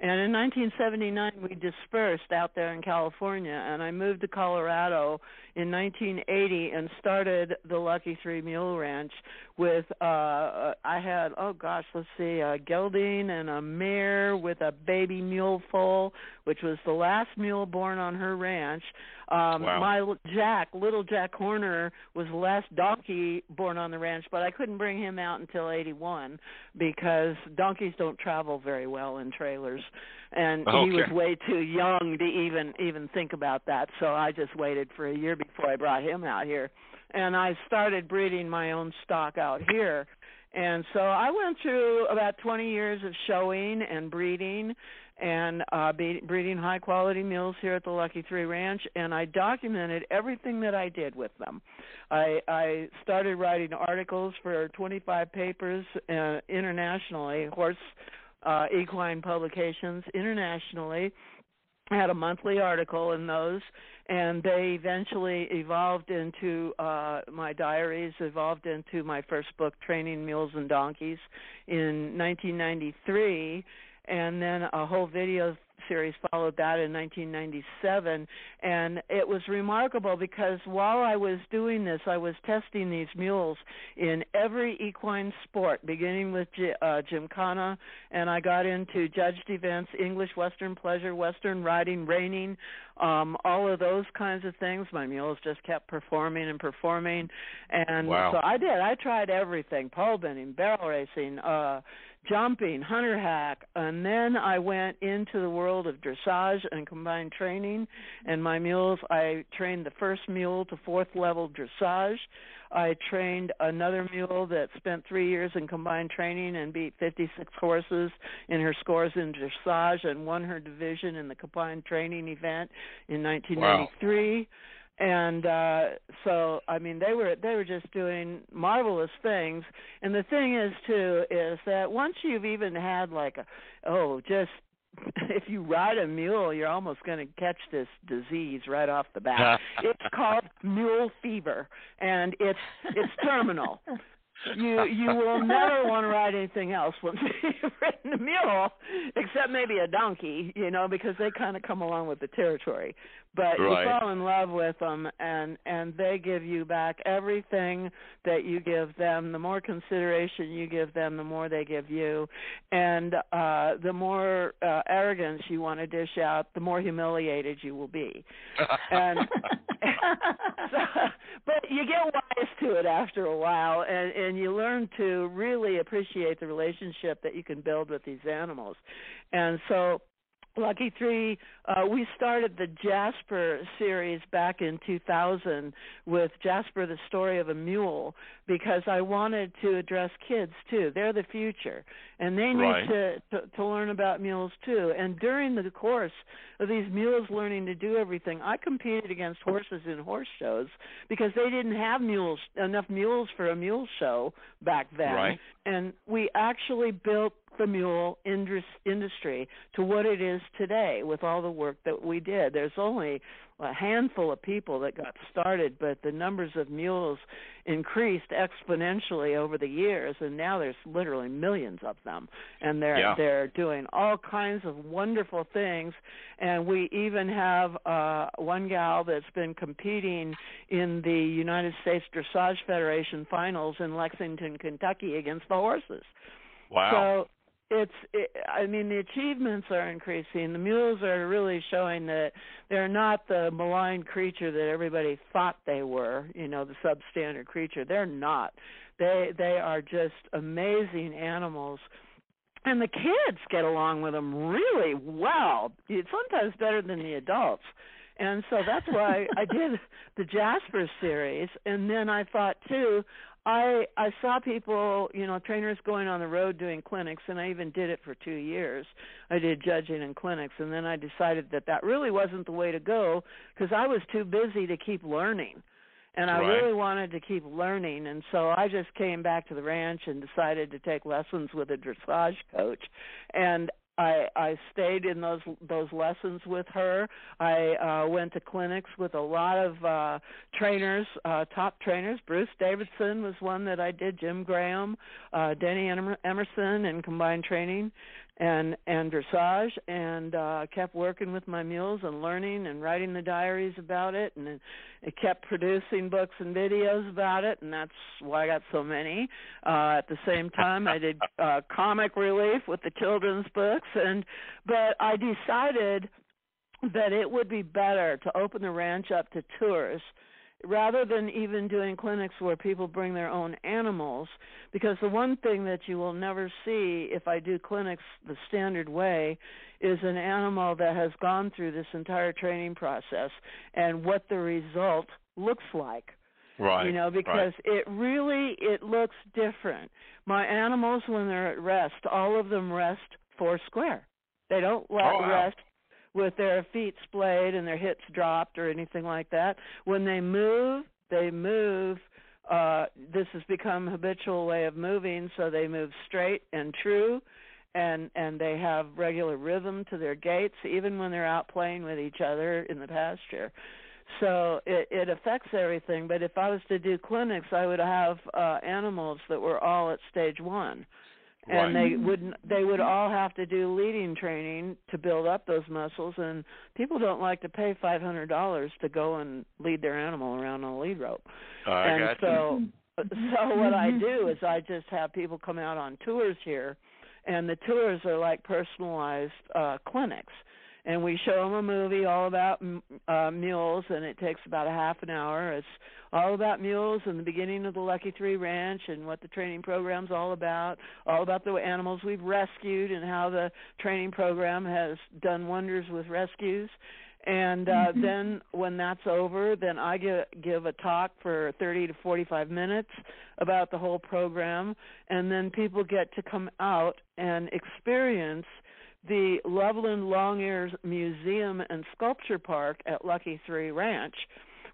and in 1979 we dispersed out there in California, and I moved to Colorado in 1980 and started the Lucky Three Mule Ranch with uh uh, I had oh gosh let's see a gelding and a mare with a baby mule foal, which was the last mule born on her ranch. Um Wow. my Jack, little Jack Horner was the last donkey born on the ranch, but I couldn't bring him out until 81 because donkeys don't travel very well in trailers and he was way too young to even even think about that. So I just waited for a year before I brought him out here. And I started breeding my own stock out here. And so I went through about 20 years of showing and breeding and uh be, breeding high quality mules here at the Lucky 3 Ranch and I documented everything that I did with them. I I started writing articles for 25 papers uh, internationally, horse uh, equine publications internationally. Had a monthly article in those, and they eventually evolved into uh, my diaries, evolved into my first book, Training Mules and Donkeys, in 1993, and then a whole video series followed that in 1997 and it was remarkable because while I was doing this I was testing these mules in every equine sport beginning with G- uh, Gymkhana and I got into judged events English Western pleasure Western riding reining um all of those kinds of things. My mules just kept performing and performing. And Wow. so I did. I tried everything pole bending barrel racing uh jumping, hunter hack, and then I went into the world of dressage and combined training. And my mules, I trained the first mule to fourth level dressage. I trained another mule that spent three years in combined training and beat 56 horses in her scores in dressage and won her division in the combined training event in 1993 and uh so i mean they were they were just doing marvelous things. And the thing is too is that once you've even had like a oh just [laughs] if you ride a mule you're almost going to catch this disease right off the bat. [laughs] It's called mule fever and it's it's terminal. You you will never want to ride anything else once [laughs] you've ridden a mule, except maybe a donkey, you know, because they kind of come along with the territory. But Right. you fall in love with them, and and they give you back everything that you give them. The more consideration you give them, the more they give you, and uh the more uh, arrogance you want to dish out, the more humiliated you will be. And [laughs] so, but you get wise to it after a while and and you learn to really appreciate the relationship that you can build with these animals and so Lucky Three, uh, we started the Jasper series back in 2000 with Jasper, the story of a mule, because I wanted to address kids too. They're the future, and they need Right. to, to to learn about mules too. And during the course of these mules learning to do everything, I competed against horses in horse shows because they didn't have mules enough mules for a mule show back then Right. and we actually built the mule industry to what it is today with all the work that we did. There's only a handful of people that got started, but the numbers of mules increased exponentially over the years, and now there's literally millions of them, and they're Yeah. they're doing all kinds of wonderful things. And we even have uh, one gal that's been competing in the United States Dressage Federation finals in Lexington, Kentucky, against the horses. Wow. So it's it, I mean the achievements are increasing. The mules are really showing that they're not the maligned creature that everybody thought they were, you know, the substandard creature. They're not. They they are just amazing animals. And the kids get along with them really well. Sometimes better than the adults. And so that's why I did the Jasper series. And then I thought too, I I saw people, you know, trainers going on the road doing clinics, and I even did it for two years. I did judging in clinics, and then I decided that that really wasn't the way to go because I was too busy to keep learning, and I Right. really wanted to keep learning, and so I just came back to the ranch and decided to take lessons with a dressage coach, and I I stayed in those those lessons with her. I uh went to clinics with a lot of uh trainers, uh top trainers. Bruce Davidson was one that I did, Jim Graham, uh Denny Emer- Emerson and combined training and and dressage and uh kept working with my mules and learning and writing the diaries about it and it kept producing books and videos about it and that's why I got so many. Uh at the same time I did [laughs] uh comic relief with the children's books and but I decided that it would be better to open the ranch up to tours rather than even doing clinics where people bring their own animals because the one thing that you will never see if I do clinics the standard way is an animal that has gone through this entire training process and what the result looks like right. you know because it really it looks different my animals when they're at rest all of them rest four square they don't let Oh, wow. rest with their feet splayed and their hips dropped or anything like that. When they move they move uh this has become a habitual way of moving so they move straight and true and and they have regular rhythm to their gaits even when they're out playing with each other in the pasture. So it it affects everything but if i was to do clinics i would have uh animals that were all at stage 1 and Right. they would they would all have to do leading training to build up those muscles and people don't like to pay five hundred dollars to go and lead their animal around on a lead rope I and got you. so so [laughs] what I do is I just have people come out on tours here, and the tours are like personalized uh clinics. And we show them a movie all about m- uh, mules, and it takes about a half an hour. It's all about mules and the beginning of the Lucky Three Ranch and what the training program's all about, all about the animals we've rescued and how the training program has done wonders with rescues. And uh, then when that's over, then I give, give a talk for 30 to 45 minutes about the whole program, and then people get to come out and experience the Loveland Long Ears Museum and Sculpture Park at Lucky Three Ranch,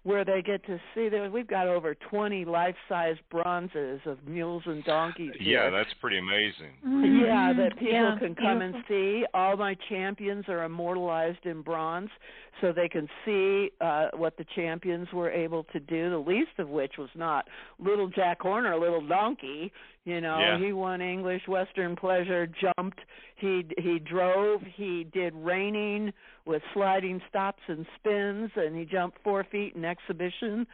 where they get to see that we've got over 20 life-size bronzes of mules and donkeys. yeah, here. that's pretty amazing. Yeah, that people Yeah, can come and see. All my champions are immortalized in bronze, so they can see uh, what the champions were able to do. The least of which was not little Jack Horner, little donkey. You know, Yeah. he won English Western Pleasure, jumped, he he drove, he did reining with sliding stops and spins, and he jumped four feet in exhibition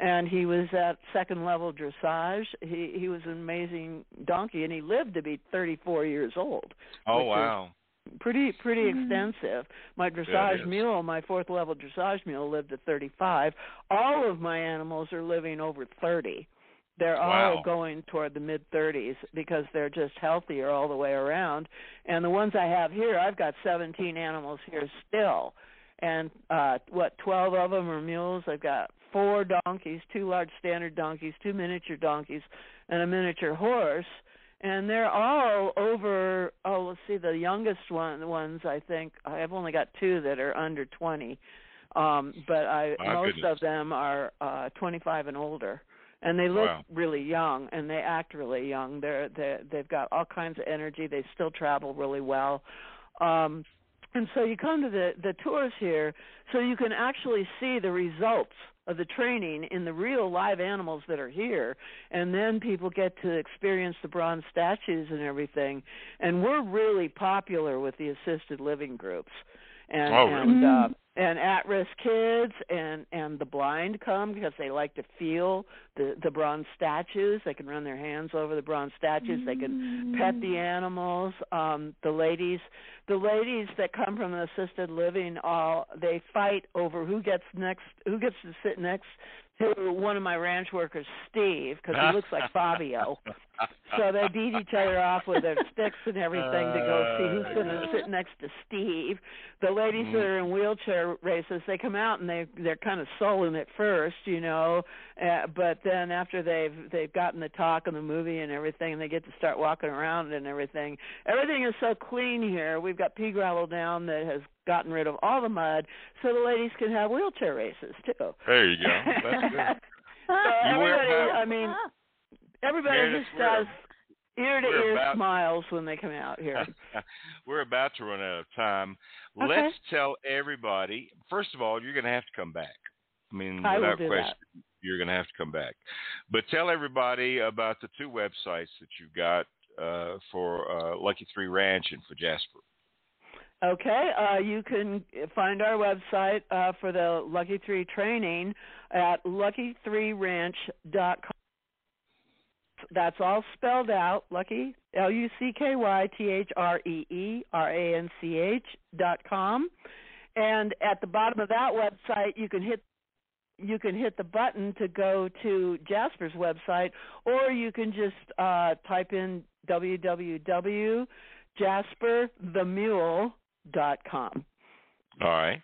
and he was at second level dressage. He he was an amazing donkey, and he lived to be 34 years old. Oh wow. Pretty pretty mm-hmm. extensive. My dressage is. mule, my fourth level dressage mule, lived to 35. All of my animals are living over 30. They're Wow. all going toward the mid 30s because they're just healthier all the way around. And the ones I have here, I've got 17 animals here still. And uh what 12 of them are mules. I've got four donkeys, two large standard donkeys, two miniature donkeys, and a miniature horse. And they're all over oh, let's see the youngest one the ones I think I've only got two that are under 20. Um but I My most goodness. of them are uh 25 and older and they look Wow. really young and they act really young. They're they they've got all kinds of energy. They still travel really well. Um and so you come to the the tours here so you can actually see the results of the training in the real live animals that are here. And then people get to experience the bronze statues and everything. And we're really popular with the assisted living groups. And Oh, really? and uh and at risk kids and and the blind come because they like to feel the the bronze statues. They can run their hands over the bronze statues. They can pet the animals. Um the ladies the ladies that come from the assisted living all they fight over who gets next who gets to sit next to one of my ranch workers steve because he looks like [laughs] fabio so they beat each other off with their sticks and everything to go see who's going to sit next to Steve. The ladies that are in wheelchair races, they come out and they they're kind of sullen at first, you know, uh, but then after they've they've gotten the talk and the movie and everything, and they get to start walking around and everything. Everything is so clean here. We've got pea gravel down that has gotten rid of all the mud, so the ladies can have wheelchair races too. There you go. That's good. [laughs] so You everybody, I mean, everybody Meredith, just does ear to ear about- smiles when they come out here. [laughs] We're about to run out of time. Okay. Let's tell everybody. First of all, you're going to have to come back. I mean, I without question, you're going to have to come back. But tell everybody about the two websites that you've got uh, for uh, Lucky Three Ranch and for Jasper. Okay, uh, you can find our website uh, for the Lucky Three training at lucky3ranch.com. That's all spelled out. Lucky L U C K Y T H R E E R A N C H dot com. And at the bottom of that website, you can hit you can hit the button to go to Jasper's website, or you can just uh, type in www.jasperthemule.com. All right.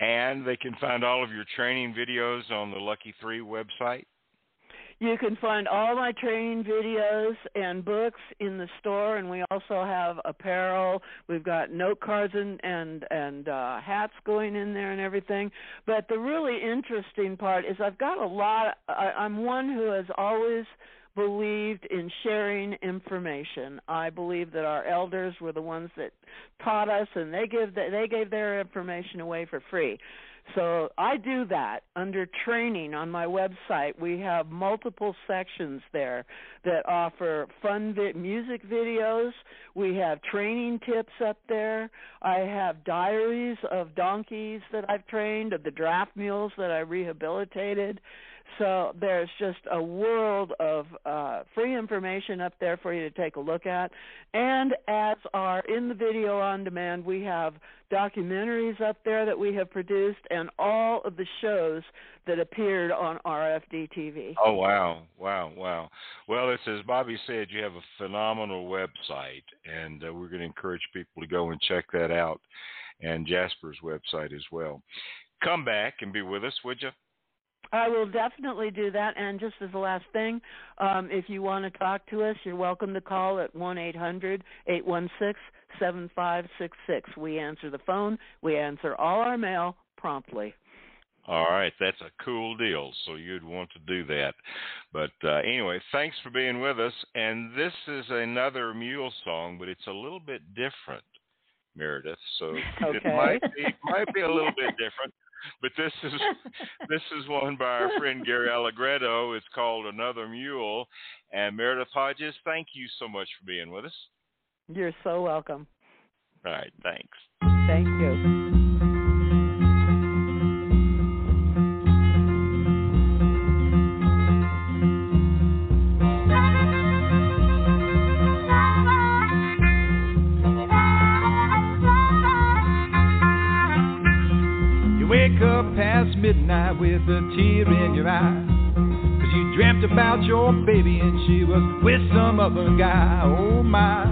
And they can find all of your training videos on the Lucky Three website. You can find all my training videos and books in the store, and we also have apparel. We've got note cards and and and uh, hats going in there and everything. But the really interesting part is I've got a lot. I, I'm one who has always believed in sharing information. I believe that our elders were the ones that taught us, and they give the, they gave their information away for free. So I do that under training on my website. We have multiple sections there that offer fun vi- music videos. We have training tips up there. I have diaries of donkeys that I've trained, of the draft mules that I rehabilitated. So there's just a world of uh, free information up there for you to take a look at. And as are in the video on demand, we have documentaries up there that we have produced and all of the shows that appeared on RFD TV. Oh wow, wow, wow. Well, it's as Bobbi said, you have a phenomenal website, and uh, we're going to encourage people to go and check that out, and Jasper's website as well. Come back and be with us, would you? I will definitely do that. And just as a last thing, um, if you want to talk to us, you're welcome to call at one eight hundred eight one six seven five six six. We answer the phone. We answer all our mail promptly. All right, that's a cool deal. So you'd want to do that. But uh, anyway, thanks for being with us. And this is another mule song, but it's a little bit different, Meredith. So [laughs] it might be might be a little bit different. [laughs] But this is [laughs] this is one by our friend Gary Allegretto. It's called Another Mule. And Meredith Hodges, thank you so much for being with us. You're so welcome. All right, thanks. Thank you. Midnight with a tear in your eye. Cause you dreamt about your baby and she was with some other guy. Oh my.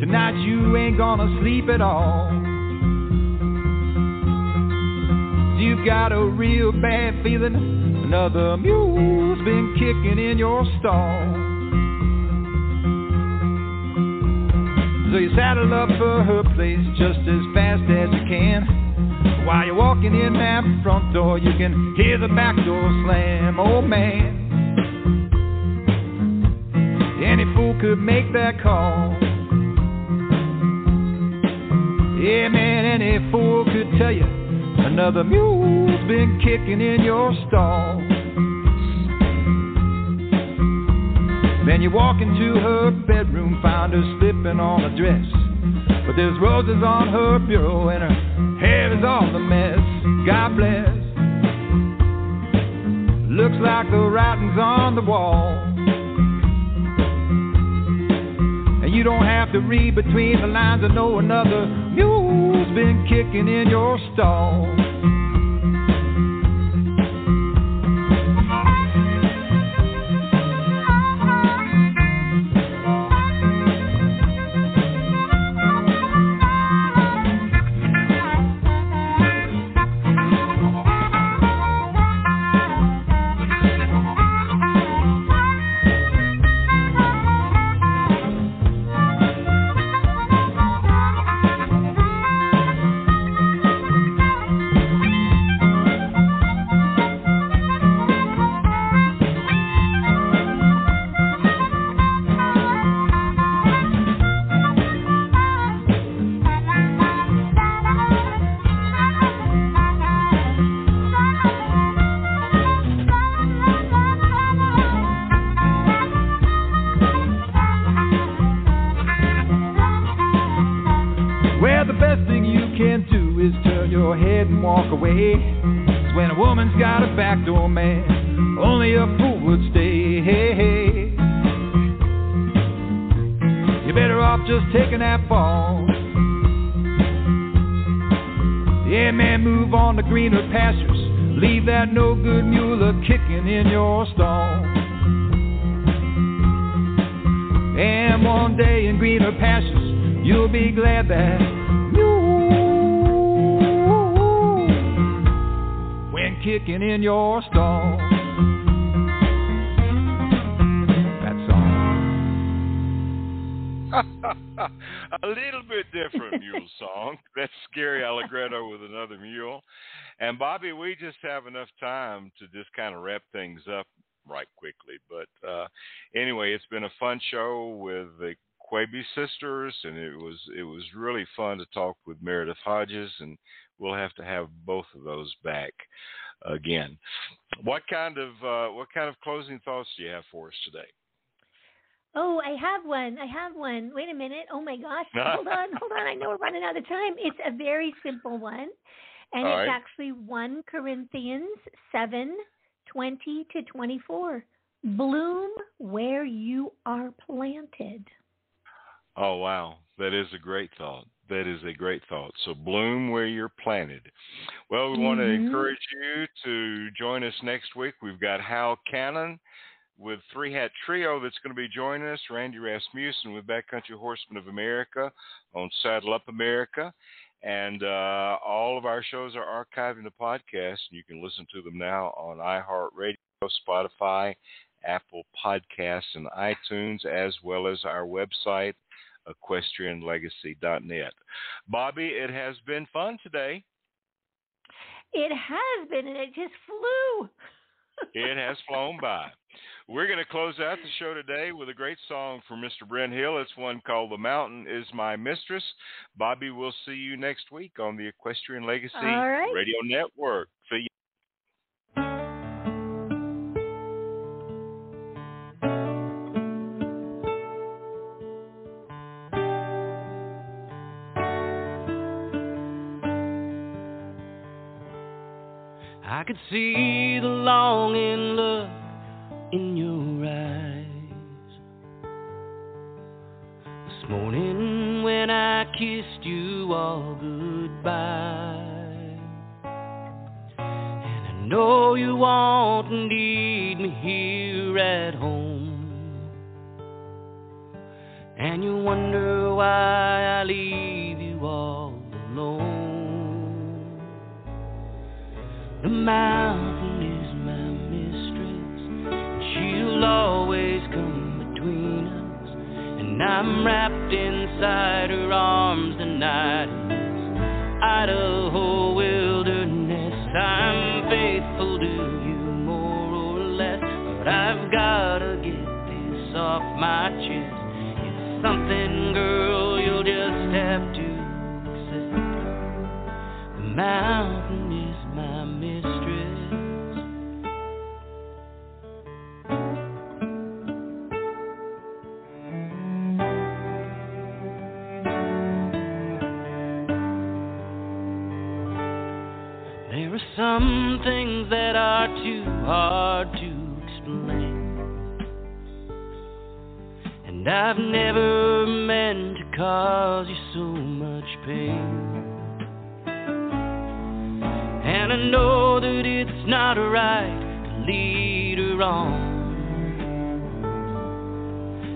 Tonight you ain't gonna sleep at all. You got a real bad feeling another mule's been kicking in your stall. So you saddle up for her place just as fast as you can. While you're walking in that front door, you can hear the back door slam. Oh man, any fool could make that call. Yeah, man, any fool could tell you another mule's been kicking in your stall. Then you walk into her bedroom, find her slipping on a dress. But there's roses on her bureau and her hair is all a mess. God bless. Looks like the writing's on the wall. And you don't have to read between the lines to know another mule's been kicking in your stall. Bobbi, we just have enough time to just kind of wrap things up right quickly. But uh, anyway, it's been a fun show with the Quebe sisters, and it was it was really fun to talk with Meredith Hodges, and we'll have to have both of those back again. What kind of uh, what kind of closing thoughts do you have for us today? Oh, I have one. I have one. Wait a minute. Oh my gosh. [laughs] hold on. Hold on. I know we're running out of time. It's a very simple one. And All it's right. actually 1 Corinthians 7 20 to 24. Bloom where you are planted. Oh wow, that is a great thought. That is a great thought. So bloom where you're planted. Well, we want to Mhm. encourage you to join us next week. We've got Hal Cannon with Three Hat Trio that's going to be joining us. Randy Rasmussen with Backcountry Horsemen of America on Saddle Up America. And uh, all of our shows are archived in the podcast. And you can listen to them now on iHeartRadio, Spotify, Apple Podcasts, and iTunes, as well as our website, equestrianlegacy.net. Bobbi, it has been fun today. It has been, and it just flew. It has flown by. We're going to close out the show today with a great song from Mr. Brenn Hill. It's one called The Mountain is My Mistress. Bobbi, we'll see you next week on the Equestrian Legacy right. Radio Network. See you. I could see the longing look in your eyes. This morning when I kissed you all goodbye. And I know you and need me here at home. And you wonder why I leave The mountain is my mistress, and she'll always come between us. And I'm wrapped inside her arms the night this Idaho wilderness. I'm faithful to you more or less, but I've gotta get this off my chest. It's something, girl, you'll just have to accept. The mountain some things that are too hard to explain. And I've never meant to cause you so much pain. And I know that it's not right to lead her on.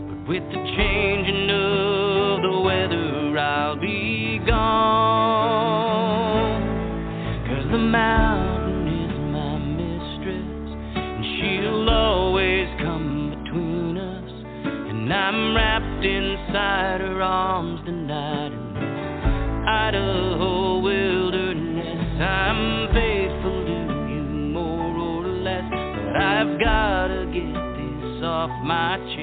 But with the changing of the weather, I'll be gone. Cause the mountain arms tonight in this Idaho wilderness. I'm faithful to you more or less, but I've gotta get this off my chest.